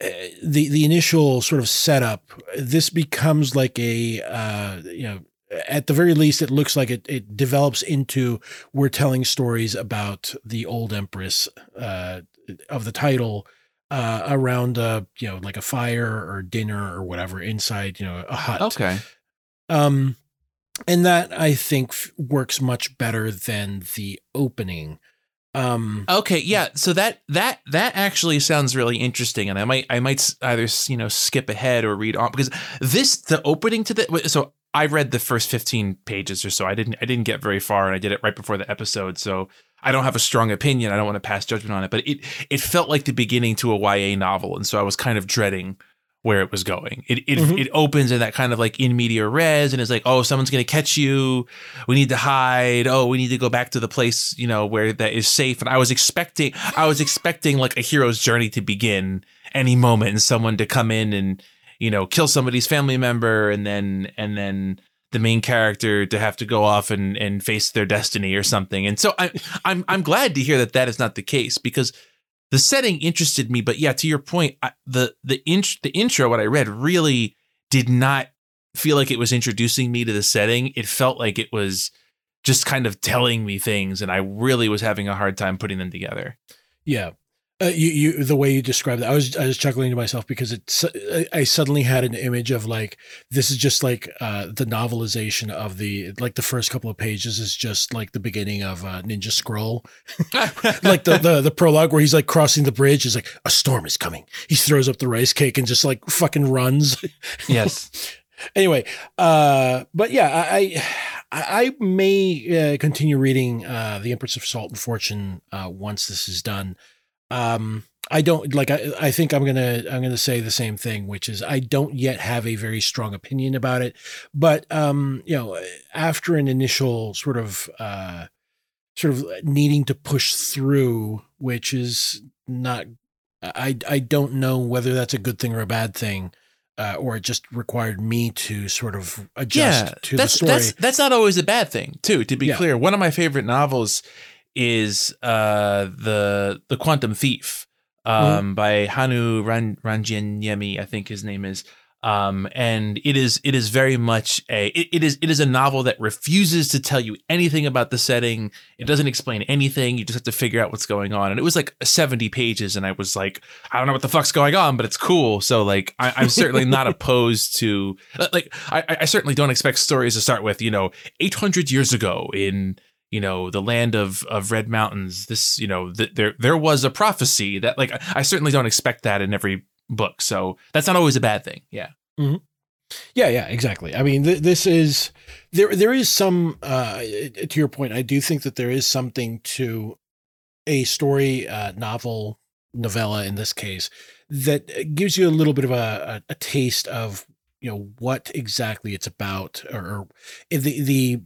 the the initial sort of setup, this becomes like a uh, you know at the very least it looks like it it develops into we're telling stories about the old empress uh, of the title uh, around uh, you know like a fire or dinner or whatever inside you know a hut. Okay, Um, and that I think f- works much better than the opening. Um, okay, yeah. So that that that actually sounds really interesting, and I might I might either you know skip ahead or read on because this the opening to the so. I read the first 15 pages or so. I didn't I didn't get very far and I did it right before the episode. So I don't have a strong opinion. I don't want to pass judgment on it, but it it felt like the beginning to a YA novel and so I was kind of dreading where it was going. It it, Mhm. it opens in that kind of like in media res and it's like, "Oh, someone's going to catch you. We need to hide. Oh, we need to go back to the place, you know, where that is safe." And I was expecting I was expecting like a hero's journey to begin any moment and someone to come in and you know kill somebody's family member and then and then the main character to have to go off and and face their destiny or something and so i i'm i'm glad to hear that that is not the case because the setting interested me but yeah to your point I, the the int- the intro what i read really did not feel like it was introducing me to the setting it felt like it was just kind of telling me things and i really was having a hard time putting them together Yeah. Uh, you, you, the way you described it, I was, I was chuckling to myself because it's, I- I suddenly had an image of like, this is just like, uh, the novelization of the, like the first couple of pages is just like the beginning of, uh, Ninja Scroll. (laughs) like the, the, the prologue where he's like crossing the bridge is like, a storm is coming. He throws up the rice cake and just like fucking runs. (laughs) yes anyway, uh, but yeah, I, I, I may uh, continue reading uh, The Empress of Salt and Fortune uh, once this is done. Um, I don't like. I, I think I'm gonna I'm gonna say the same thing, which is I don't yet have a very strong opinion about it. But um, you know, after an initial sort of uh, sort of needing to push through, which is not. I I don't know whether that's a good thing or a bad thing uh, or it just required me to sort of adjust to the story. That's that's not always a bad thing, too. To be Yeah. clear, one of my favorite novels is uh, the the Quantum Thief um, by Hannu Ran- Rajaniemi, I think his name is. Um, and it is it is very much a it, it is it is a novel that refuses to tell you anything about the setting. It doesn't explain anything. You just have to figure out what's going on. And it was like seventy pages, and I was like, I don't know what the fuck's going on, but it's cool. So like, I, I'm certainly (laughs) not opposed to like I, I certainly don't expect stories to start with you know eight hundred years ago in you know the land of of red mountains this you know th- there there was a prophecy that like i certainly don't expect that in every book so that's not always a bad thing yeah Yeah, yeah, exactly. I mean, th- this is there. There is some uh, to your point. I do think that there is something to a story, uh, novel, novella in this case, that gives you a little bit of a, a, a taste of you know what exactly it's about, or, or the the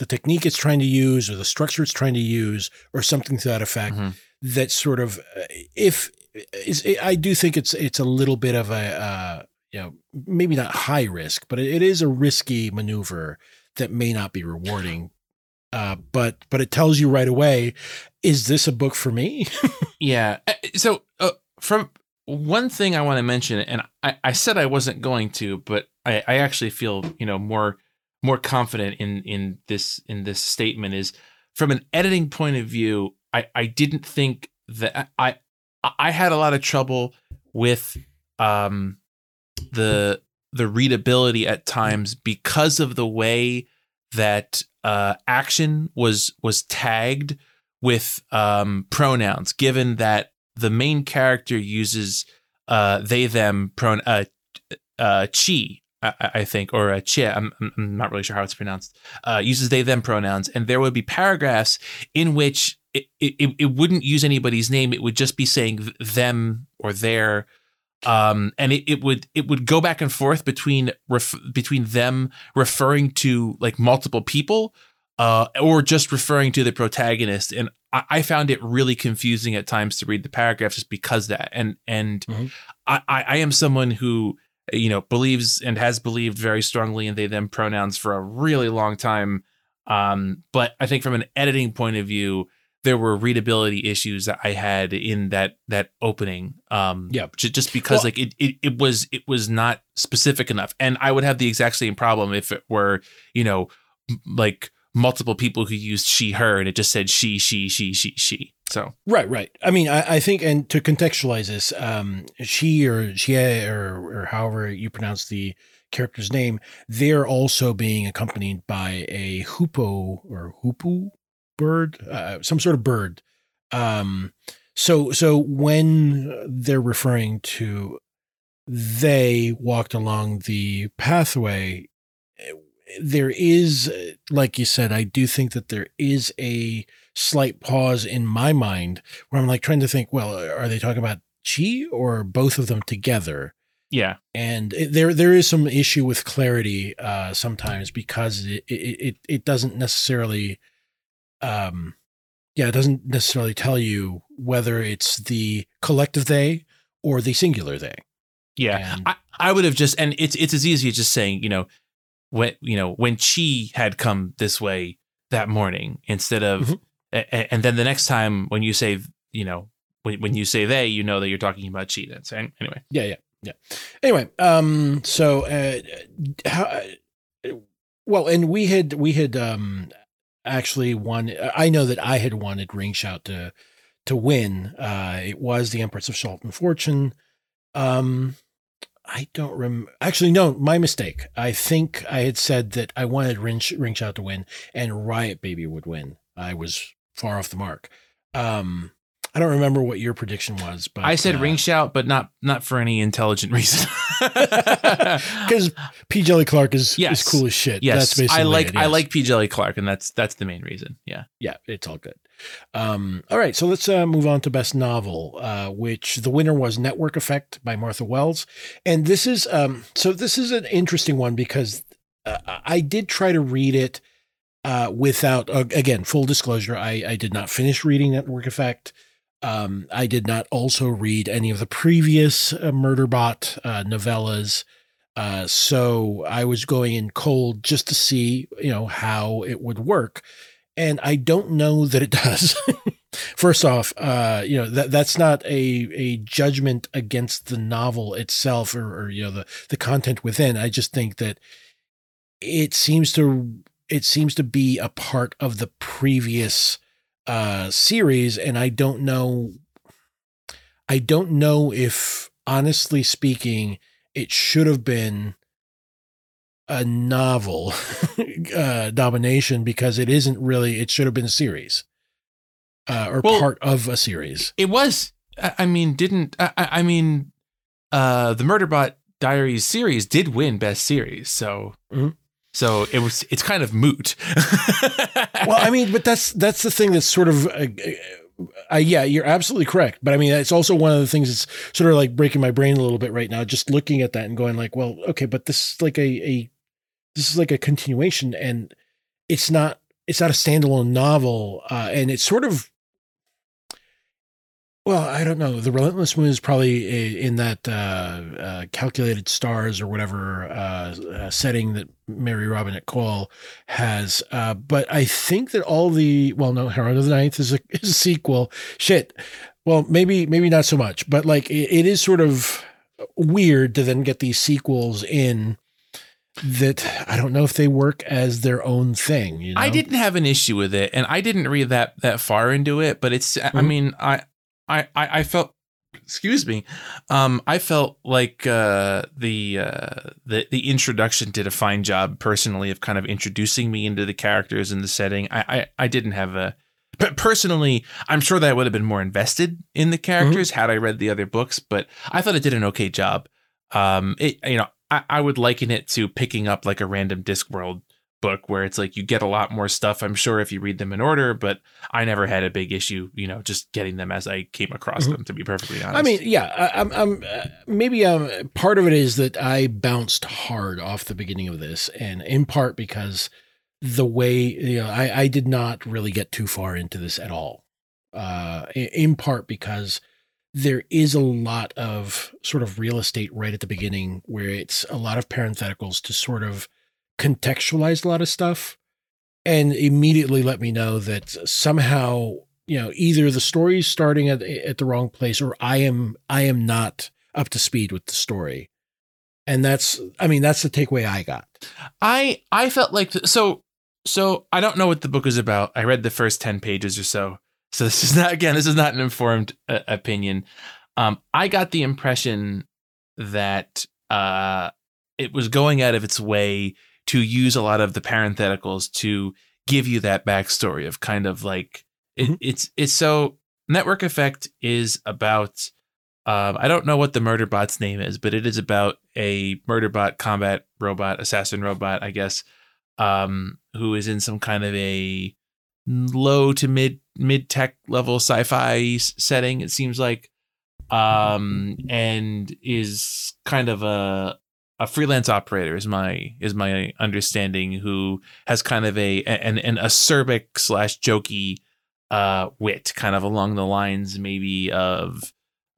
the technique it's trying to use, or the structure it's trying to use, or something to that effect. Mhm. That sort of, uh, if is, I do think it's it's a little bit of a. Uh, you know, maybe not high risk, but it, it is a risky maneuver that may not be rewarding. Uh, but but it tells you right away, is this a book for me? (laughs) yeah Uh, so uh, from one thing i want to mention and I, I said i wasn't going to but I, I actually feel you know more more confident in in this in this statement is from an editing point of view i i didn't think that i i had a lot of trouble with um the the readability at times because of the way that uh action was was tagged with um pronouns given that the main character uses uh they them pronoun uh uh Chih I, I think or uh, Chih I'm, I'm not really sure how it's pronounced uh uses they them pronouns. And there would be paragraphs in which it, it, it wouldn't use anybody's name. It would just be saying them or their um and it, it would it would go back and forth between ref, between them referring to like multiple people uh or just referring to the protagonist. And I, I found it really confusing at times to read the paragraphs just because that. And and Mhm. I, I I am someone who you know believes and has believed very strongly in they them pronouns for a really long time um but I think from an editing point of view there were readability issues that I had in that that opening. Um, ju- just because Well- like it, it it was it was not specific enough, and I would have the exact same problem if it were you know like multiple people who used she her and it just said she she she she she. So Right, right. I mean, I, I think, and to contextualize this, um, she or she or or however you pronounce the character's name, they're also being accompanied by a hoopoe or hoopoe bird, uh, some sort of bird. Um, so so when they're referring to they walked along the pathway, there is, like you said, I do think that there is a slight pause in my mind where I'm like trying to think, well, are they talking about Chih or both of them together? yeah, And it, there there is some issue with clarity uh, sometimes because it, it it it doesn't necessarily, um, yeah, it doesn't necessarily tell you whether it's the collective they or the singular they. yeah. And- I, I would have just and it's it's as easy as just saying you know when you know when she had come this way that morning instead of Mhm. a- and then the next time when you say you know when, when you say they you know that you're talking about she then so anyway Yeah, yeah, yeah. Anyway, um, so uh, how? uh, Well, and we had we had um actually won. I know that I had wanted Ring Shout to to win. Uh, it was the Empress of Salt and Fortune. Um, I don't remember. Actually, no, my mistake. I think I had said that I wanted Ring, Ring Shout to win and Riot Baby would win. I was far off the mark. Um, I don't remember what your prediction was, but I said uh, ring shout but not not for any intelligent reason (laughs) (laughs) because P. Djèlí Clark is Yes. is cool as shit. yes that's basically I like it, I like P Djèlí Clark and that's that's the main reason yeah Yeah, it's all good. Um, all right, so let's uh, move on to best novel, uh, which the winner was Network Effect by Martha Wells, and this is um, so this is an interesting one because uh, I did try to read it uh, without uh, again full disclosure. I I did not finish reading Network Effect. Um, I did not also read any of the previous uh, Murderbot novellas. Uh, so I was going in cold just to see, you know, how it would work. And I don't know that it (laughs) does. First off, uh, you know that that's not a a judgment against the novel itself or, or you know the the content within. I just think that it seems to it seems to be a part of the previous uh, series, and I don't know. I don't know if, honestly speaking, it should have been a novel (laughs) uh, domination because it isn't really. It should have been a series uh, or Well, part of a series. It was. I mean, didn't I, I mean, uh, the Murderbot Diaries series did win Best Series, so Mhm. so it was. It's kind of moot. (laughs) well, I mean, but that's that's the thing that's sort of. Uh, uh, yeah, you're absolutely correct. But I mean, it's also one of the things that's sort of like breaking my brain a little bit right now, just looking at that and going like, well, okay, but this is like a, a this is like a continuation, and it's not it's not a standalone novel, uh, and it's sort of. Well, I don't know. The Relentless Moon is probably in that uh, uh, calculated stars or whatever uh, uh, setting that Mary Robinette Kowal has. Uh, but I think that all the well, no, Harrow of the Ninth is a, (laughs) is a sequel. Shit. Well, maybe maybe not so much, but like it, it is sort of weird to then get these sequels in that I don't know if they work as their own thing. You know? I didn't have an issue with it, and I didn't read that that far into it. But it's. I Mhm. mean, I, I, I I felt. Excuse me. Um, I felt like uh, the uh, the the introduction did a fine job personally of kind of introducing me into the characters and the setting. I I, I didn't have a. But personally, I'm sure that I would have been more invested in the characters had I read the other books. But I thought it did an okay job. Um, it you know I, I would liken it to picking up like a random Discworld book where it's like you get a lot more stuff i'm sure if you read them in order but i never had a big issue you know just getting them as i came across Mhm. them to be perfectly honest I mean, yeah, I, I'm, I'm uh, maybe um, part of it is that I bounced hard off the beginning of this, and in part because the way you know I, I did not really get too far into this at all. Uh, in part because there is a lot of sort of real estate right at the beginning where it's a lot of parentheticals to sort of contextualize a lot of stuff, and immediately let me know that somehow you know either the story is starting at at the wrong place or I am I am not up to speed with the story. And that's I mean that's the takeaway I got. i i felt like so so i don't know what the book is about i read the first 10 pages or so so this is not again this is not an informed uh, opinion um i got the impression that uh it was going out of its way to use a lot of the parentheticals to give you that backstory of kind of like it, Mhm. it's it's so network effect is about um, I don't know what the murder bot's name is, but it is about a murder bot, combat robot, assassin robot, I guess, um, who is in some kind of a low to mid mid tech level sci-fi setting. It seems like, um, and is kind of a a freelance operator is my is my understanding who has kind of a an an acerbic slash jokey uh wit kind of along the lines maybe of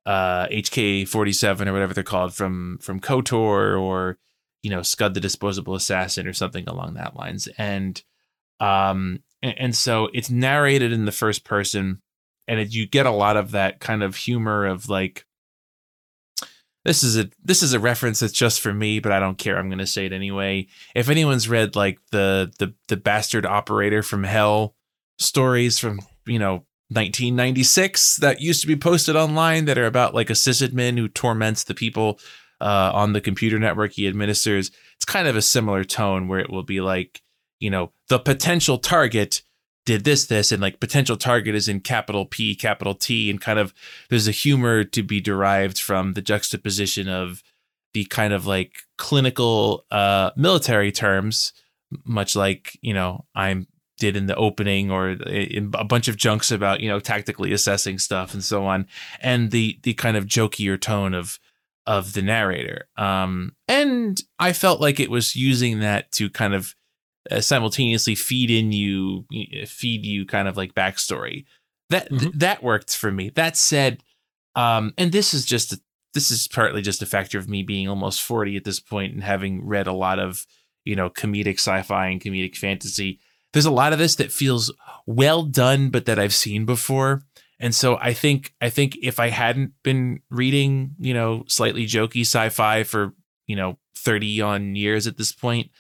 uh HK 47 or whatever they're called from from KOTOR or you know Scud the disposable assassin or something along that lines and um and, and so it's narrated in the first person and it, you get a lot of that kind of humor of like this is a this is a reference that's just for me but I don't care I'm going to say it anyway if anyone's read like the the the bastard operator from hell stories from you know 1996 that used to be posted online that are about like a sysadmin who torments the people uh, on the computer network he administers. It's kind of a similar tone where it will be like, you know, the potential target did this, this, and like potential target is in capital P, capital T, and kind of there's a humor to be derived from the juxtaposition of the kind of like clinical uh, military terms, much like, you know, I'm did in the opening or in a bunch of junks about you know tactically assessing stuff and so on and the the kind of jokier tone of of the narrator. Um and i felt like it was using that to kind of uh, simultaneously feed in you feed you kind of like backstory that th- Mhm. that worked for me that said um and this is just a, this is partly just a factor of me being almost 40 at this point and having read a lot of you know comedic sci-fi and comedic fantasy there's a lot of this that feels well done, but that I've seen before. And so I think I think if I hadn't been reading, you know, slightly jokey sci-fi for, you know, 30 on years at this point,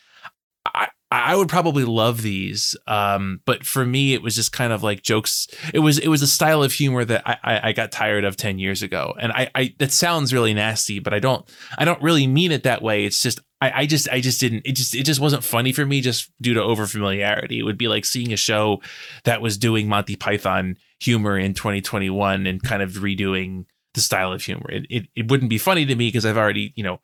I would probably love these. Um, but for me, it was just kind of like jokes. It was it was a style of humor that I, I, I got tired of 10 years ago. And I, I that sounds really nasty, but I don't I don't really mean it that way. It's just I, I just I just didn't it just it just wasn't funny for me just due to overfamiliarity. It would be like seeing a show that was doing Monty Python humor in 2021 and kind of redoing the style of humor. It it, it wouldn't be funny to me because I've already, you know,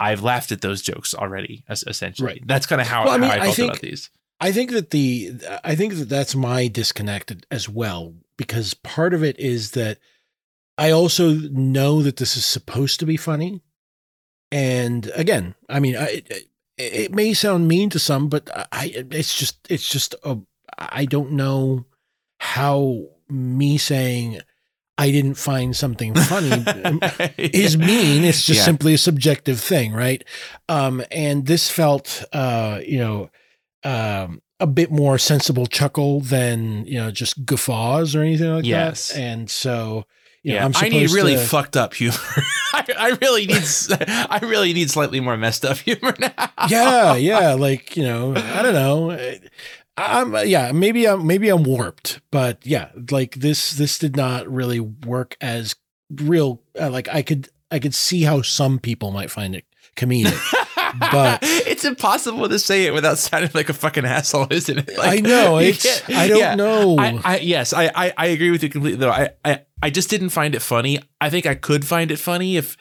I've laughed at those jokes already essentially. Right. That's kind of how, Well, I mean, I I felt think- about these. I think that the I think that that's my disconnect as well because part of it is that I also know that this is supposed to be funny, and again, I mean, I, it, it may sound mean to some, but I it's just it's just a, I don't know how me saying I didn't find something funny (laughs) is mean. It's just Yeah. simply a subjective thing, right? Um, and this felt, uh, you know, um, a bit more sensible chuckle than you know just guffaws or anything like Yes. that. And so, you know, yeah, I'm I need really to- fucked up humor. (laughs) I, I really need I really need slightly more messed up (laughs) humor now. yeah, yeah, like you know, I don't know. I'm yeah, maybe I'm maybe I'm warped, but yeah, like this this did not really work as real. Uh, like I could I could see how some people might find it comedic. But- (laughs) it's impossible to say it without sounding like a fucking asshole, (laughs) isn't it? Like, I know it's I don't yeah. know. I, I yes, I, I I agree with you completely though. I, I I just didn't find it funny. I think I could find it funny if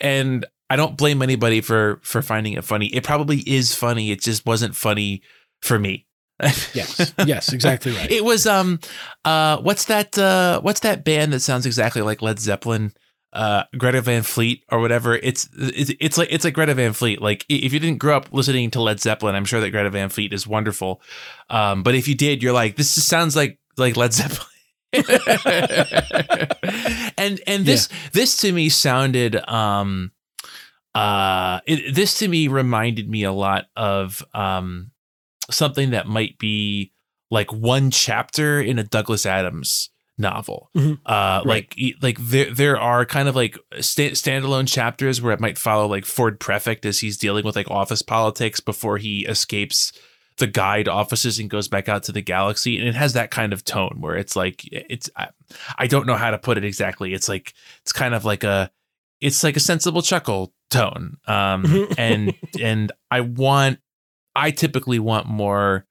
and I don't blame anybody for for finding it funny. It probably is funny. It just wasn't funny for me. Yes, yes, exactly right. It was um uh what's that uh what's that band that sounds exactly like Led Zeppelin? Uh Greta Van Fleet or whatever. It's it's, it's like it's like Greta Van Fleet. Like if you didn't grow up listening to Led Zeppelin, I'm sure that Greta Van Fleet is wonderful. Um but if you did, you're like this just sounds like like Led Zeppelin. (laughs) and and this this to me sounded um uh it, this to me reminded me a lot of um something that might be like one chapter in a Douglas Adams novel. Mhm. Uh, Right. like like there there are kind of like sta- standalone chapters where it might follow like Ford Prefect as he's dealing with like office politics before he escapes the guide offices and goes back out to the galaxy and it has that kind of tone where it's like it's I, I don't know how to put it exactly it's like it's kind of like a it's like a sensible chuckle tone um Mhm. and (laughs) and I want I typically want more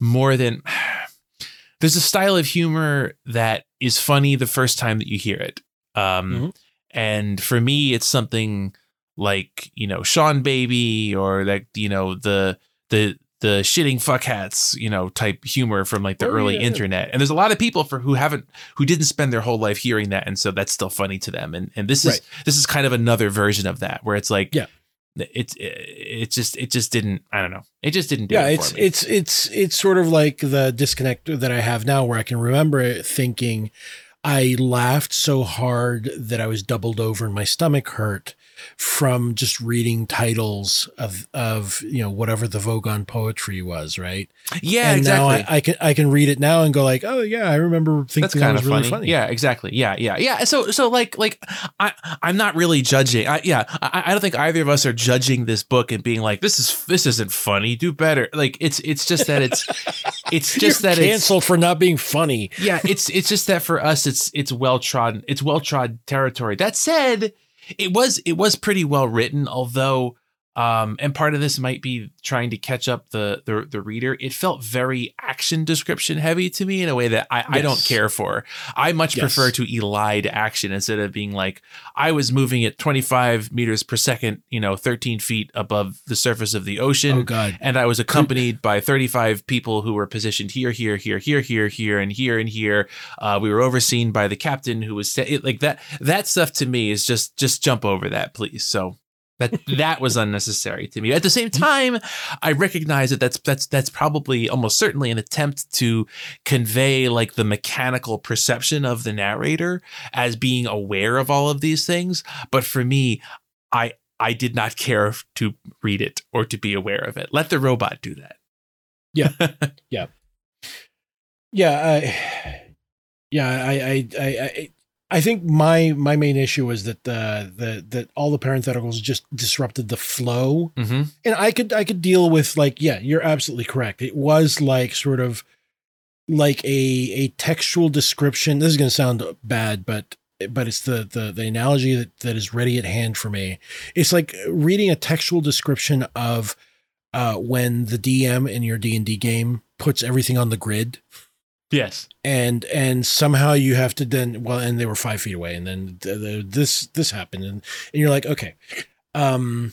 more than (sighs) there's a style of humor that is funny the first time that you hear it. Um Mhm. and for me it's something like, you know, Seanbaby or like you know the the the shitting fuck hats, you know, type humor from like the Oh, early yeah, internet. And there's a lot of people for who haven't who didn't spend their whole life hearing that and so that's still funny to them. And and this is Right. this is kind of another version of that where it's like Yeah. It's it just it just didn't I don't know. It just didn't do yeah, it it's me. it's it's it's sort of like the disconnect that I have now, where I can remember thinking I laughed so hard that I was doubled over and my stomach hurt from just reading titles of of you know whatever the Vogon poetry was, right? yeah, and exactly. now I, I can I can read it now and go like, oh yeah, I remember thinking That's that kind was of really funny. funny. Yeah, exactly. Yeah, yeah, yeah. So, so like, like, I, I'm not really judging. I, yeah, I, I don't think either of us are judging this book and being like, this is this isn't funny. Do better. Like, it's it's just that it's (laughs) it's just You're that it's canceled for not being funny. yeah, it's it's just that for us, it's it's well trodden, it's well trod territory. That said, it was it was pretty well written, although. Um, and part of this might be trying to catch up the, the the reader. It felt very action description heavy to me in a way that I, I don't care for. I much Yes. prefer to elide action instead of being like I was moving at 25 meters per second, you know, 13 feet above the surface of the ocean Oh God, and I was accompanied by 35 people who were positioned here, here, here, here, here, here, and here and here. Uh, we were overseen by the captain who was it, like that. That stuff to me is just just jump over that, please. So that that was unnecessary to me. At the same time, I recognize that that's that's that's probably almost certainly an attempt to convey like the mechanical perception of the narrator as being aware of all of these things. But for me, I I did not care to read it or to be aware of it. Let the robot do that. Yeah. (laughs) yeah. Yeah. I, (sighs) yeah. I, I, I, I, think my my main issue was that the the that all the parentheticals just disrupted the flow, Mm-hmm. and I could I could deal with like yeah, you're absolutely correct. It was like sort of like a a textual description. This is going to sound bad, but but it's the the the analogy that that is ready at hand for me. It's like reading a textual description of uh, when the DM in your D and D game puts everything on the grid Yes. and and somehow you have to then well and they were five feet away and then the, the, this this happened and, and you're like okay um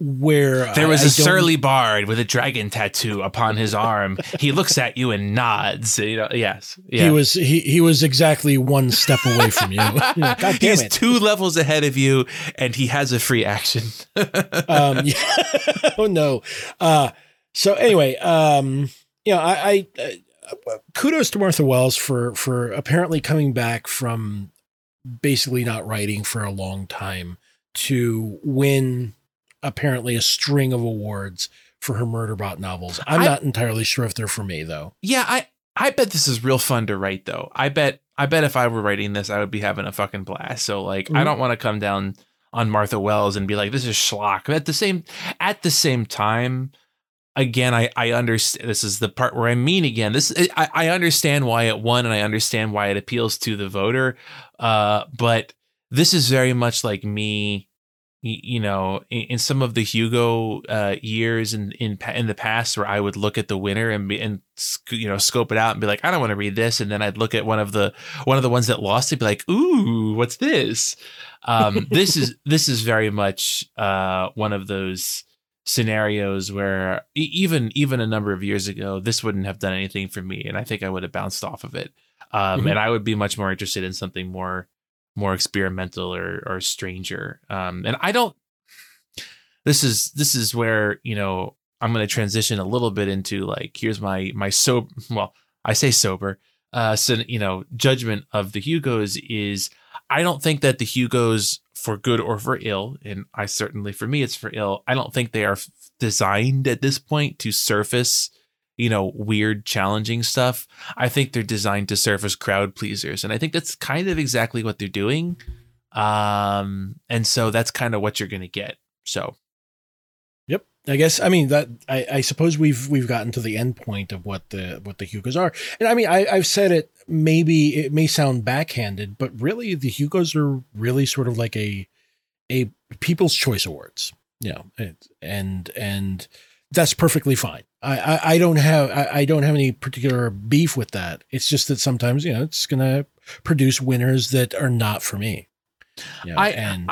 where There was a a surly bard with a dragon tattoo upon his arm. he looks at you and nods. You know, yes. Yeah. he was he he was exactly one step away from you (laughs) like, god damn He's it two levels ahead of you, and he has a free action. (laughs) um (laughs) yeah. oh no uh so anyway um you know i i uh, kudos to martha wells for for apparently coming back from basically not writing for a long time to win apparently a string of awards for her murderbot novels i'm I- not entirely sure if they're for me though yeah, I I bet this is real fun to write though. I bet I bet if I were writing this, I would be having a fucking blast. So like, I Mhm. don't want to come down on Martha Wells and be like, this is schlock. But at the same at the same time, again, I I understand. This is the part where I mean again. This I, I understand why it won, and I understand why it appeals to the voter. Uh, but this is very much like me. You know, in, in some of the Hugo uh, years in in in the past, where I would look at the winner and be and you know scope it out and be like, I don't want to read this, and then I'd look at one of the one of the ones that lost and be like, Ooh, what's this? Um, this is this is very much uh, one of those scenarios where even even a number of years ago this wouldn't have done anything for me and i think i would have bounced off of it um Mhm. and i would be much more interested in something more more experimental or or stranger um and i don't this is this is where you know i'm going to transition a little bit into like here's my my sober well i say sober uh so you know judgment of the hugos is i don't think that the hugos for good or for ill and i certainly for me it's for ill. I don't think they are f- designed at this point to surface you know weird challenging stuff. I think they're designed to surface crowd pleasers and i think that's kind of exactly what they're doing. Um and so that's kind of what you're going to get. So. I guess I mean that I, I suppose we've we've gotten to the end point of what the what the Hugos are. And I mean I, I've said it maybe it may sound backhanded, but really the Hugos are really sort of like a a people's choice awards. You know, it, and and that's perfectly fine. I, I, I don't have I, I don't have any particular beef with that. It's just that sometimes, you know, it's gonna produce winners that are not for me. You know, I- and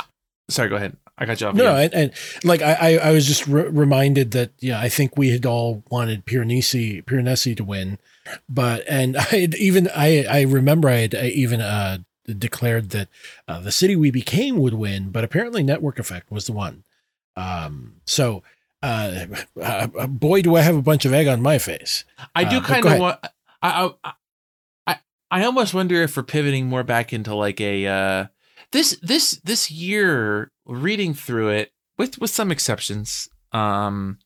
sorry go ahead i got you off no, and, and like I, I, I was just re- reminded that yeah, I think we had all wanted Piranesi, Piranesi to win, but and (laughs) I even I, I remember I had I even uh, declared that uh, the city we became would win, but apparently Network Effect was the one. Um, so uh, uh, boy, do I have a bunch of egg on my face. I do Uh, kind of want. I, I I I almost wonder if we're pivoting more back into like a uh, this this this year reading through it with with some exceptions. Um,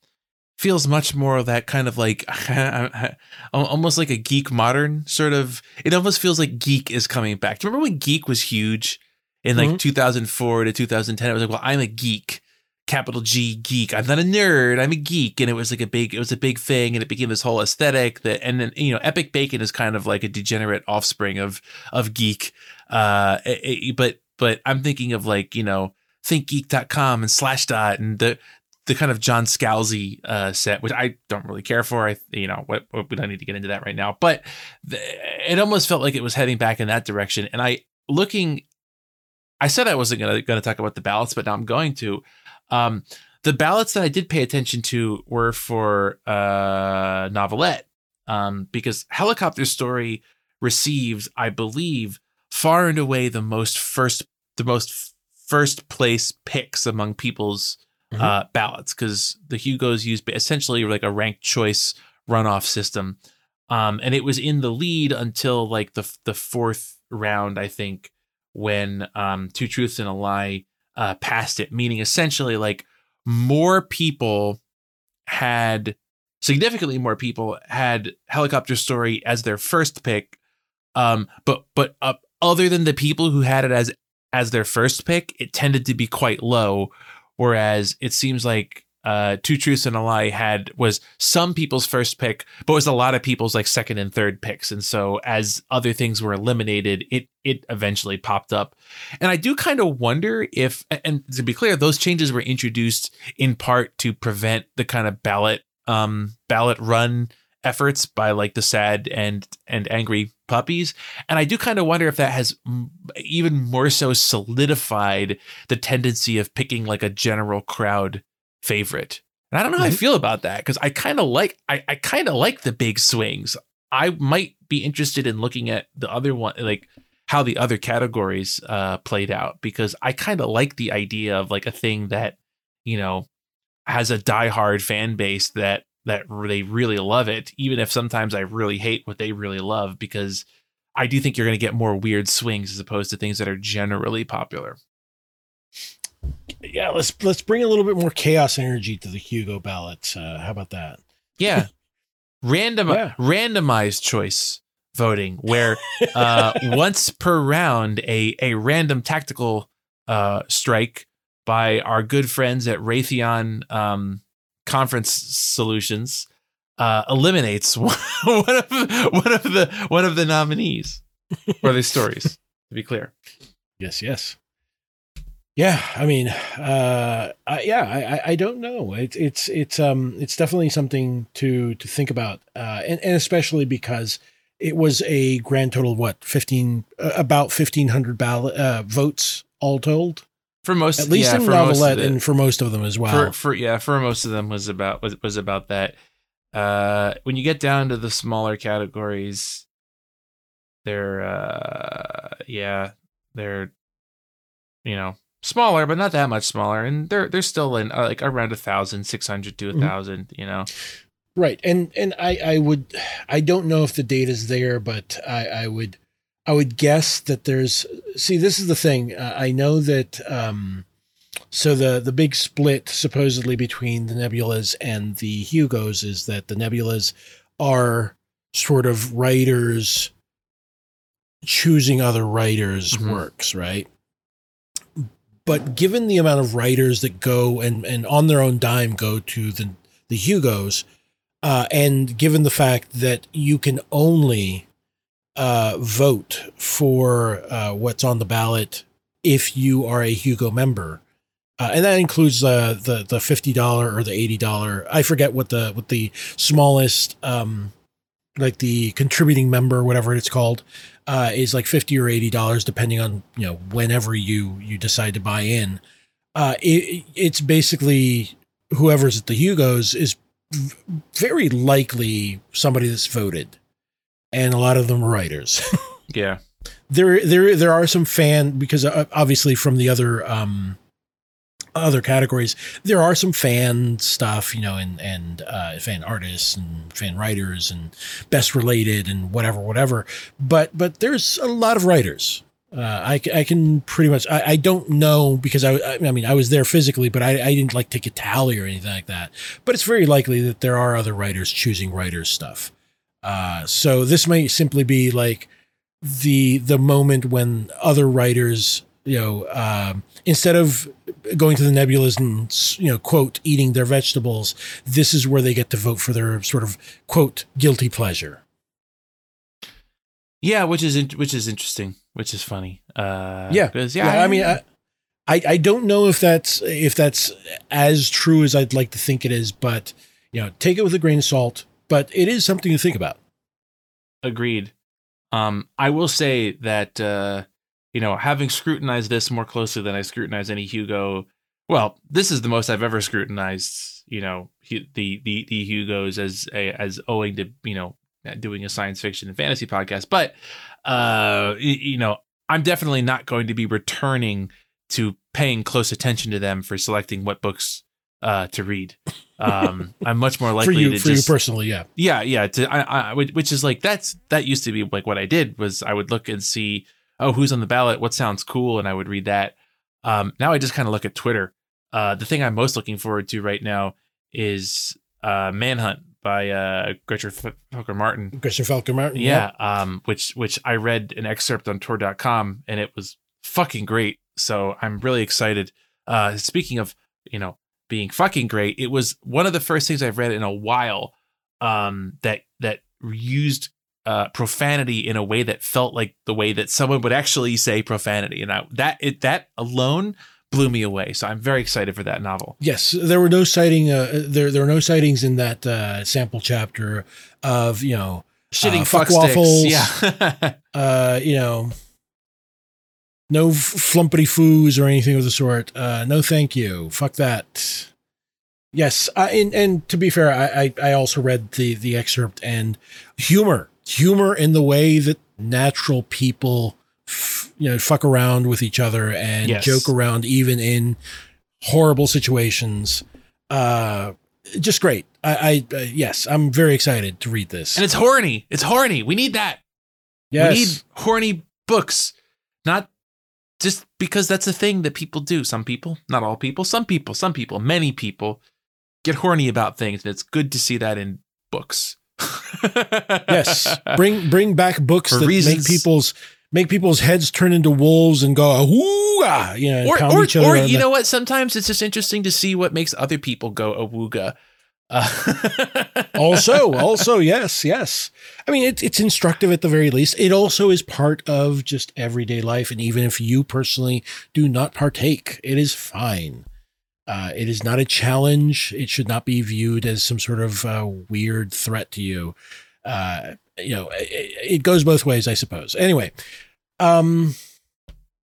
feels much more of that kind of like (laughs) almost like a geek modern sort of. It almost feels like geek is coming back. Do you remember when geek was huge in like Mhm. 2004 to 2010? It was like, well, I'm a geek capital G geek. I'm not a nerd. I'm a geek, and it was like a big, it was a big thing, and it became this whole aesthetic that, and then you know, Epic Bacon is kind of like a degenerate offspring of of geek. Uh, it- it- but but I'm thinking of like you know, thinkgeek.com and Slashdot and the the kind of John Scalzi uh, set, which I don't really care for. I you know what, what we don't need to get into that right now, but the, it almost felt like it was heading back in that direction. And I looking, I said I wasn't gonna talk about the ballots, but now I'm going to. Um, the ballots that I did pay attention to were for uh, novelette, um, because Helicopter Story receives, I believe, far and away the most first, the most first place picks among people's Mhm. uh, ballots, because the Hugos use essentially like a ranked choice runoff system, um, and it was in the lead until like the the fourth round, I think, when um, Two Truths and a Lie uh, passed it, meaning essentially like more people had significantly more people had Helicopter Story as their first pick. Um, but but uh, other than the people who had it as as their first pick, it tended to be quite low. Whereas it seems like uh, Two Truths and a Lie had was some people's first pick, but was a lot of people's like second and third picks. And so as other things were eliminated, it it eventually popped up. And I do kind of wonder if, and to be clear, those changes were introduced in part to prevent the kind of ballot um ballot run efforts by like the sad and and angry puppies and i do kind of wonder if that has even more so solidified the tendency of picking like a general crowd favorite. And I don't know how I mm-hmm. feel about that because I kind of like I, I kind of like the big swings. I might be interested in looking at the other one, like how the other categories uh, played out because I kind of like the idea of like a thing that you know has a diehard fan base that that they really love it, even if sometimes I really hate what they really love because I do think you're going to get more weird swings as opposed to things that are generally popular yeah, let's let's bring a little bit more chaos energy to the Hugo ballots. Uh, how about that? Yeah, (laughs) random yeah. randomized choice voting, where (laughs) uh, once per round, a a random tactical uh, strike by our good friends at Raytheon um, Conference Solutions uh, eliminates (laughs) one of one of the one of the nominees or the stories. to be clear. Yes, yes. Yeah, I mean, uh, I, yeah, I, I don't know. It's it's it's um it's definitely something to to think about, uh, and and especially because it was a grand total of what fifteen uh, about fifteen hundred ballot uh, votes all told for most at least yeah, in Novelette and for most of them as well. For, for yeah, for most of them was about was was about that. Uh, when you get down to the smaller categories, they're uh yeah they're you know smaller, but not that much smaller, and they're they're still in uh, like around a thousand, six hundred to a 1000 mm-hmm. You know, right? And and I I would I don't know if the data's there, but I I would I would guess that there's see this is the thing uh, I know that um so the the big split supposedly between the nebulas and the Hugos is that the nebulas are sort of writers choosing other writers' mm-hmm. works, right? But given the amount of writers that go and, and on their own dime go to the, the Hugos, uh, and given the fact that you can only uh, vote for uh, what's on the ballot if you are a Hugo member, uh, and that includes uh, the the fifty dollar or the eighty dollar. I forget what the what the smallest um, like the contributing member, whatever it's called, uh, is like fifty or eighty dollars, depending on you know whenever you you decide to buy in. Uh, it, it's basically whoever's at the Hugos is very likely somebody that's voted, and a lot of them are writers. (laughs) yeah, there there there are some fan because uh, obviously from the other um, other categories, there are some fan stuff, you know, and and uh, fan artists and fan writers and best related and whatever, whatever. But but there's a lot of writers. Uh, I, I can pretty much I, I don't know because I I mean I was there physically, but I, I didn't like take a tally or anything like that. But it's very likely that there are other writers choosing writers stuff. Uh, so this might simply be like the the moment when other writers you know, um, instead of going to the nebulas and you know, quote, eating their vegetables, this is where they get to vote for their sort of quote guilty pleasure. Yeah, which is in, which is interesting, which is funny. Uh, yeah, yeah, yeah I, mean, I, I I don't know if that's if that's as true as I'd like to think it is, but you know, take it with a grain of salt. But it is something to think about. Agreed. Um, I will say that. Uh, you know, having scrutinized this more closely than I scrutinize any Hugo, well, this is the most I've ever scrutinized, you know, the the the Hugos as a, as owing to you know doing a science fiction and fantasy podcast, but uh, you know, I'm definitely not going to be returning to paying close attention to them for selecting what books uh, to read. Um, (laughs) I'm much more likely for you, to for just, you personally, yeah, yeah, yeah. To I, I, which is like that's that used to be like what I did was I would look and see oh, who's on the ballot? What sounds cool? And I would read that. Um, now I just kind of look at Twitter. Uh, the thing I'm most looking forward to right now is uh, Manhunt by uh, Gretchen Felker Martin. Gretchen Felker Martin. Yeah, um, which which I read an excerpt on Tor.com and it was fucking great. So I'm really excited. Uh, speaking of you know being fucking great, it was one of the first things I've read in a while um, that that used uh, profanity in a way that felt like the way that someone would actually say profanity, and I, that it that alone blew me away. So I'm very excited for that novel. Yes, there were no sighting. Uh, there there were no sightings in that uh, sample chapter of you know Shitting Uh, fuck, sticks. waffles. Yeah. (laughs) uh, you know, no flumpity foos or anything of the sort. Uh, no, thank you. Fuck that. Yes, I, and and to be fair, I, I I also read the the excerpt and humor, humor in the way that natural people, f- you know, fuck around with each other and Yes. joke around even in horrible situations. Uh, just great. I, I uh, yes, I'm very excited to read this. and it's horny. It's horny. We need that. yes, We need horny books, not just because that's a thing that people do. Some people, not all people, some people, some people, many people get horny about things, and it's good to see that in books. (laughs) yes bring bring back books For that reasons- make people's make people's heads turn into wolves and go ah you know or or, or you know what? Sometimes it's just interesting to see what makes other people go awooga. Uh, (laughs) also also yes yes. I mean it, it's instructive at the very least. It also is part of just everyday life and even if you personally do not partake it is fine. Uh, it is not a challenge. It should not be viewed as some sort of uh, weird threat to you. Uh, you know it, it goes both ways i suppose. Anyway um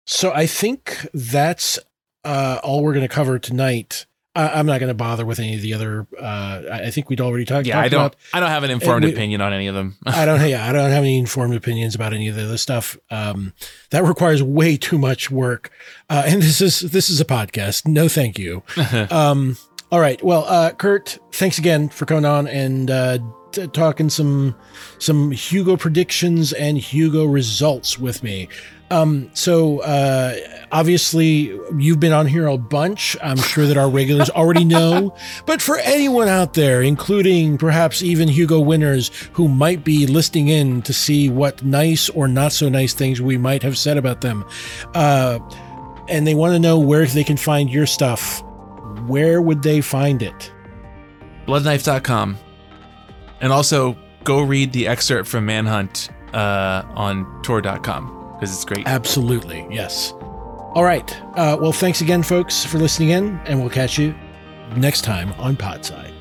so i think that's uh, all we're going to cover tonight I, I'm not going to bother with any of the other. Uh, I I think we'd already talked. yeah, talked I don't. About, I don't have an informed we- opinion on any of them. (laughs) I don't. (laughs) Yeah, I don't have any informed opinions about any of the other stuff. Um, that requires way too much work. Uh, and this is this is a podcast. No, thank you. (laughs) um, all right. Well, uh, Kurt, thanks again for coming on and uh, t- talking some some Hugo predictions and Hugo results with me. Um, so uh, obviously you've been on here a bunch. I'm sure that our regulars already know. (laughs) But for anyone out there, including perhaps even Hugo winners who might be listening in to see what nice or not so nice things we might have said about them, uh, and they want to know where they can find your stuff, where would they find it? Bloodknife.com. And also go read the excerpt from Manhunt uh, on Tor.com because it's great. Absolutely, yes. All right. Uh, well, thanks again, folks, for listening in, and we'll catch you next time on Podside.